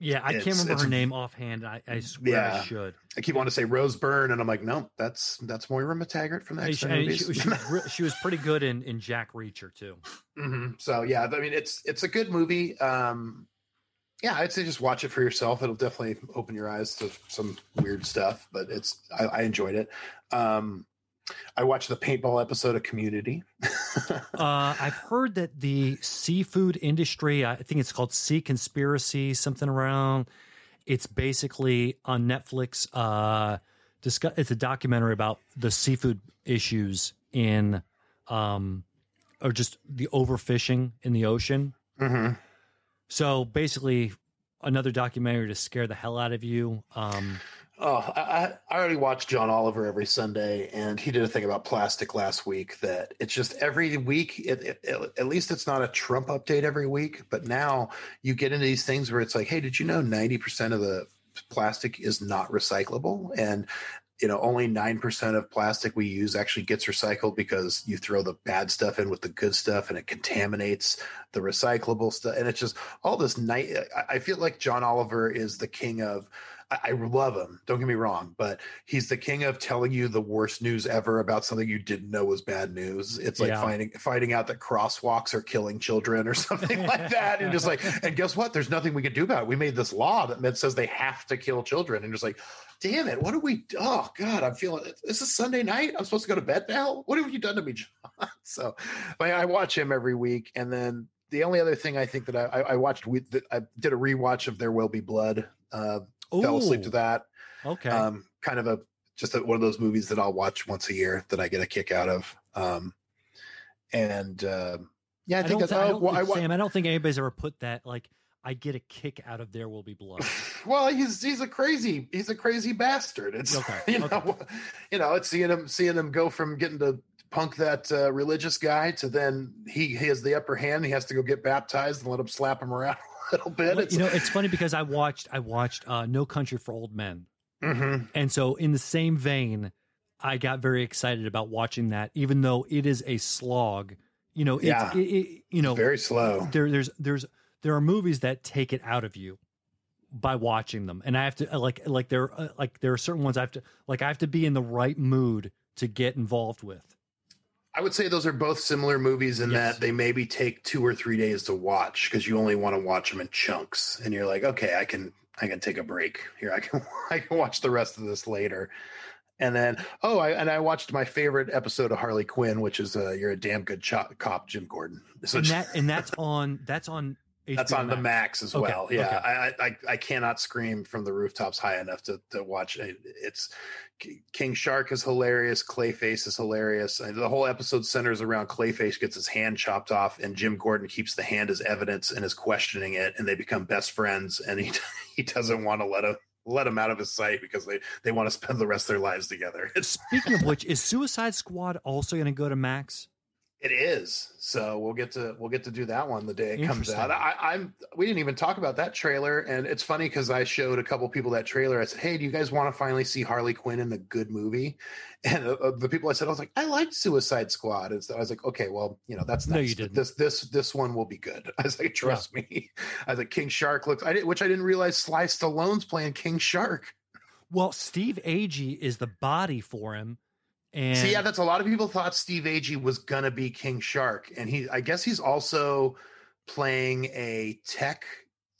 Yeah, I can't remember her name offhand. I, I swear I should. I keep wanting to say Rose Byrne, and I'm like, no, that's that's Moira MacTaggert from the X Men she, movies. she was, re- she was pretty good in, in Jack Reacher too. hmm So yeah, I mean it's it's a good movie. Um, yeah, I'd say just watch it for yourself. It'll definitely open your eyes to some weird stuff, but it's I, I enjoyed it. Um, I watched the paintball episode of Community. Uh, I've heard that the seafood industry, I think it's called Sea Conspiracy, something around. It's basically on Netflix. Uh, discuss, it's a documentary about the seafood issues in, um, or just the overfishing in the ocean. mm-hmm. So basically, another documentary to scare the hell out of you. Um, Oh, I, I already watched John Oliver every Sunday, and he did a thing about plastic last week. That it's just every week. It, it, it- at least it's not a Trump update every week, but now you get into these things where it's like, hey, did you know ninety percent of the plastic is not recyclable, and you know only nine percent of plastic we use actually gets recycled because you throw the bad stuff in with the good stuff, and it contaminates the recyclable stuff, and it's just all this night. I feel like John Oliver is the king of. I I love him. Don't get me wrong, but he's the king of telling you the worst news ever about something you didn't know was bad news. It's like Yeah. finding finding out that crosswalks are killing children or something like that, and just like, and guess what? There's nothing we can do about it. We made this law that says they have to kill children, and just like, damn it, what do we? Oh God, I'm feeling. This is Sunday night. I'm supposed to go to bed now. What have you done to me, John? So, I, I watch him every week, and then the only other thing I think that I, I, I watched, we, I did a rewatch of There Will Be Blood. Uh, fell asleep to that. Okay. Um, kind of a just a, one of those movies that I'll watch once a year that I get a kick out of. Um, and uh, yeah, I, think that's I don't, well, I, Sam, I don't think anybody's ever put that like I get a kick out of there will be blood. well, he's he's a crazy he's a crazy bastard. It's Okay, you know okay. you know it's seeing him seeing him go from getting to punk that uh, religious guy to then he, he has the upper hand. He has to go get baptized and let him slap him around little bit. Well, you know, it's funny because I watched I watched uh, No Country for Old Men, Mhm. and so in the same vein, I got very excited about watching that, even though it is a slog. You know, it's Yeah. it, it, you know very slow. there there's there's there are movies that take it out of you by watching them, and I have to uh, like like there uh, like there are certain ones I have to like I have to be in the right mood to get involved with. I would say those are both similar movies in Yes. that they maybe take two or three days to watch because you only want to watch them in chunks, and you're like, okay, I can I can take a break here. I can I can watch the rest of this later. And then, oh, I, and I watched my favorite episode of Harley Quinn, which is uh, "You're a Damn Good Chop, Cop," Jim Gordon. So and that and that's on that's on that's HBO on the Max as Okay, well. Yeah, okay. I, I I cannot scream from the rooftops high enough to to watch it. It's King Shark is hilarious. Clayface is hilarious. The whole episode centers around Clayface gets his hand chopped off, and Jim Gordon keeps the hand as evidence and is questioning it, and they become best friends. And he he doesn't want to let him let him out of his sight because they they want to spend the rest of their lives together. Speaking of which, is Suicide Squad also going to go to Max? It is. So we'll get to we'll get to do that one the day it comes out. I, I'm we didn't even talk about that trailer, and it's funny because I showed a couple people that trailer. I said, "Hey, do you guys want to finally see Harley Quinn in the good movie?" And uh, uh, the people I said, I was like, "I liked Suicide Squad," and so I was like, "Okay, well, you know, that's No, nice. you didn't. This this this one will be good." I was like, "Trust me." I was like, "King Shark looks," I did, which I didn't realize Sly Stallone's playing King Shark. Well, Steve Agee is the body for him, and See, yeah, that's a lot of people thought Steve Agee was gonna be King Shark, and he, I guess, he's also playing a tech,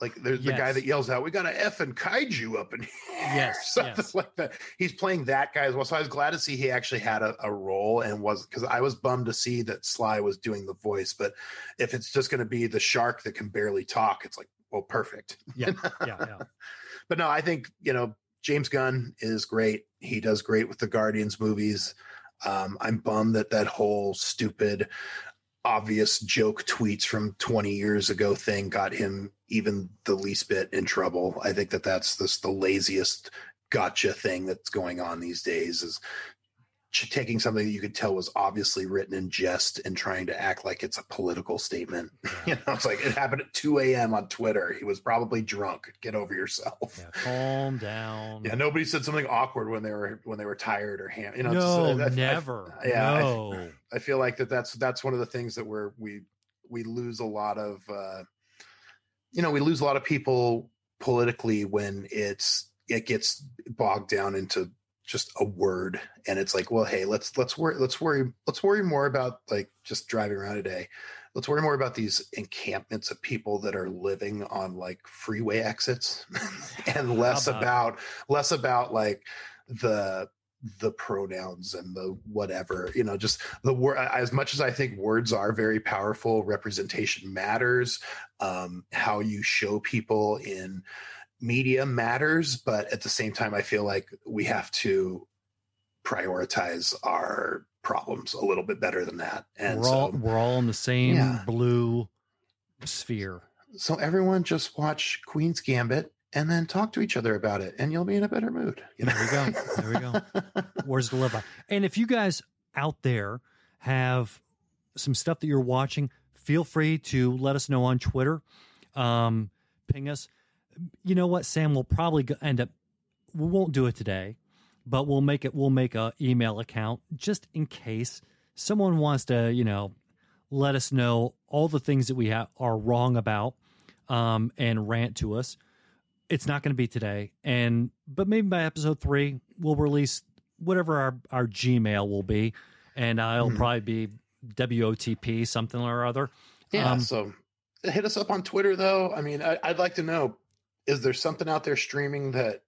like there's the guy that yells out, "We got a F and kaiju up in here," Yes, something yes. like that. He's playing that guy as well. So I was glad to see he actually had a, a role and was because I was bummed to see that Sly was doing the voice, but if it's just gonna be the shark that can barely talk, it's like, well, perfect. yeah, yeah, yeah. But no, I think you know James Gunn is great. He does great with the Guardians movies. Um, I'm bummed that that whole stupid, obvious joke tweets from 20 years ago thing got him even the least bit in trouble. I think that that's this the laziest gotcha thing that's going on these days is taking something that you could tell was obviously written in jest and trying to act like it's a political statement. You know, it's like it happened at 2 a.m. on Twitter. He was probably drunk. Get over yourself. yeah. Calm down. Yeah, nobody said something awkward when they were when they were tired or ham. You know, no, just- I- I- never. yeah, I- no. I feel like that that's that's one of the things that we're we we lose a lot of uh you know we lose a lot of people politically when it's it gets bogged down into just a word and it's like well hey let's let's worry let's worry let's worry more about like just driving around today. Let's worry more about these encampments of people that are living on like freeway exits and less about about less about like the the pronouns and the whatever you know just the word as much as i think words are very powerful representation matters um how you show people in media matters but at the same time i feel like we have to prioritize our problems a little bit better than that and we're so all we're all in the same Yeah. blue sphere. so everyone just watch queen's gambit and then talk to each other about it and you'll be in a better mood you know There we go. There we go. Words to live by. And if you guys out there have some stuff that you're watching, feel free to let us know on Twitter. Um, ping us. You know what, Sam? We'll probably go, end up. We won't do it today, but we'll make it. We'll make a email account just in case someone wants to. You know, let us know all the things that we ha- are wrong about, um, and rant to us it's not going to be today and but maybe by episode three we'll release whatever our our gmail will be and it'll Hmm. probably be wotp something or other Yeah. Um, so hit us up on Twitter, though. I mean, I, I'd like to know: is there something out there streaming that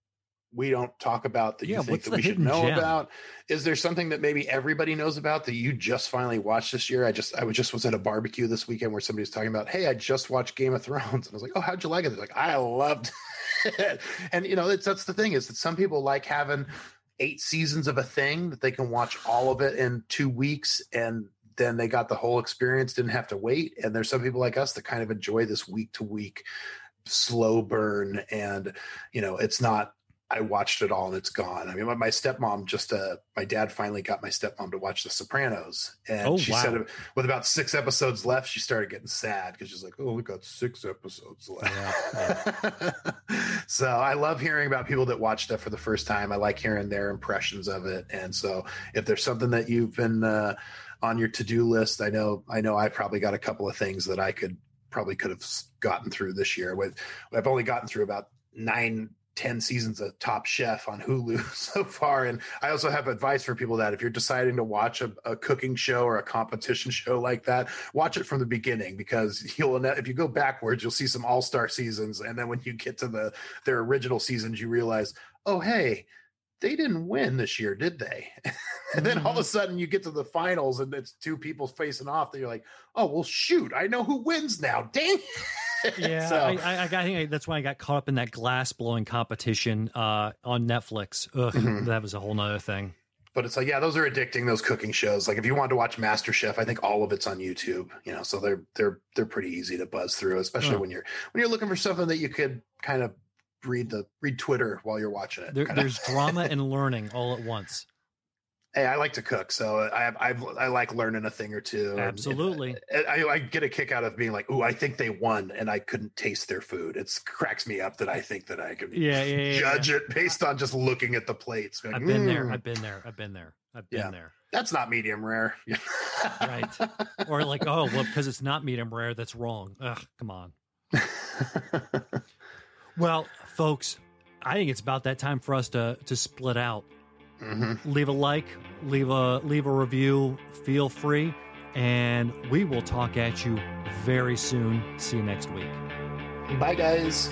we don't talk about that Yeah, you think that we should know gem? about? Is there something that maybe everybody knows about that you just finally watched this year? I just I was just was at a barbecue this weekend where somebody was talking about, hey, I just watched Game of Thrones, and I was like, oh, how'd you like it? They're like, I loved it, and you know, that's that's the thing is that some people like having eight seasons of a thing that they can watch all of it in two weeks and then they got the whole experience didn't have to wait and there's some people like us that kind of enjoy this week to week slow burn and you know it's not i watched it all and it's gone i mean my, stepmom just uh my dad finally got my stepmom to watch the sopranos and Oh, she wow. said with about six episodes left she started getting sad because she's like oh we got six episodes left so I love hearing about people that watch stuff for the first time. I like hearing their impressions of it. And so if there's something that you've been uh, on your to-do list, I know I know I probably got a couple of things that I could probably could have gotten through this year with I've only gotten through about 9 10 seasons of Top Chef on Hulu so far. And I also have advice for people that if you're deciding to watch a, a, cooking show or a competition show like that, watch it from the beginning because you'll, if you go backwards, you'll see some all star seasons. And then when you get to the, their original seasons, you realize, oh, hey, they didn't win this year, did they? and then all of a mm-hmm. sudden you get to the finals and it's two people facing off that you're like, oh, well, shoot, I know who wins now. Dang. yeah, so, I, I, I, think that's why I got caught up in that glass blowing competition uh, on Netflix. Ugh, mm-hmm. that was a whole nother thing. But it's like, yeah, those are addicting. Those cooking shows. Like, if you wanted to watch Master Chef, I think all of it's on YouTube. You know, so they're they're they're pretty easy to buzz through, especially oh. when you're when you're looking for something that you could kind of read the read Twitter while you're watching it. There, there's drama and learning all at once. Hey, I like to cook, so I I, I like learning a thing or two. Absolutely, I, I, get a kick out of being like, "Ooh, I think they won," and I couldn't taste their food. It cracks me up that I think that I can yeah, yeah, judge yeah. it based on just looking at the plates. Like, I've been mm. there. I've been there. I've been there. I've been yeah. there. That's not medium rare, right? Or like, oh, well, because it's not medium rare, that's wrong. Ugh, come on. well, folks, I think it's about that time for us to to split out. Mm-hmm. Leave a like, leave a leave a review. Feel free, and we will talk at you very soon. See you next week. Bye, guys.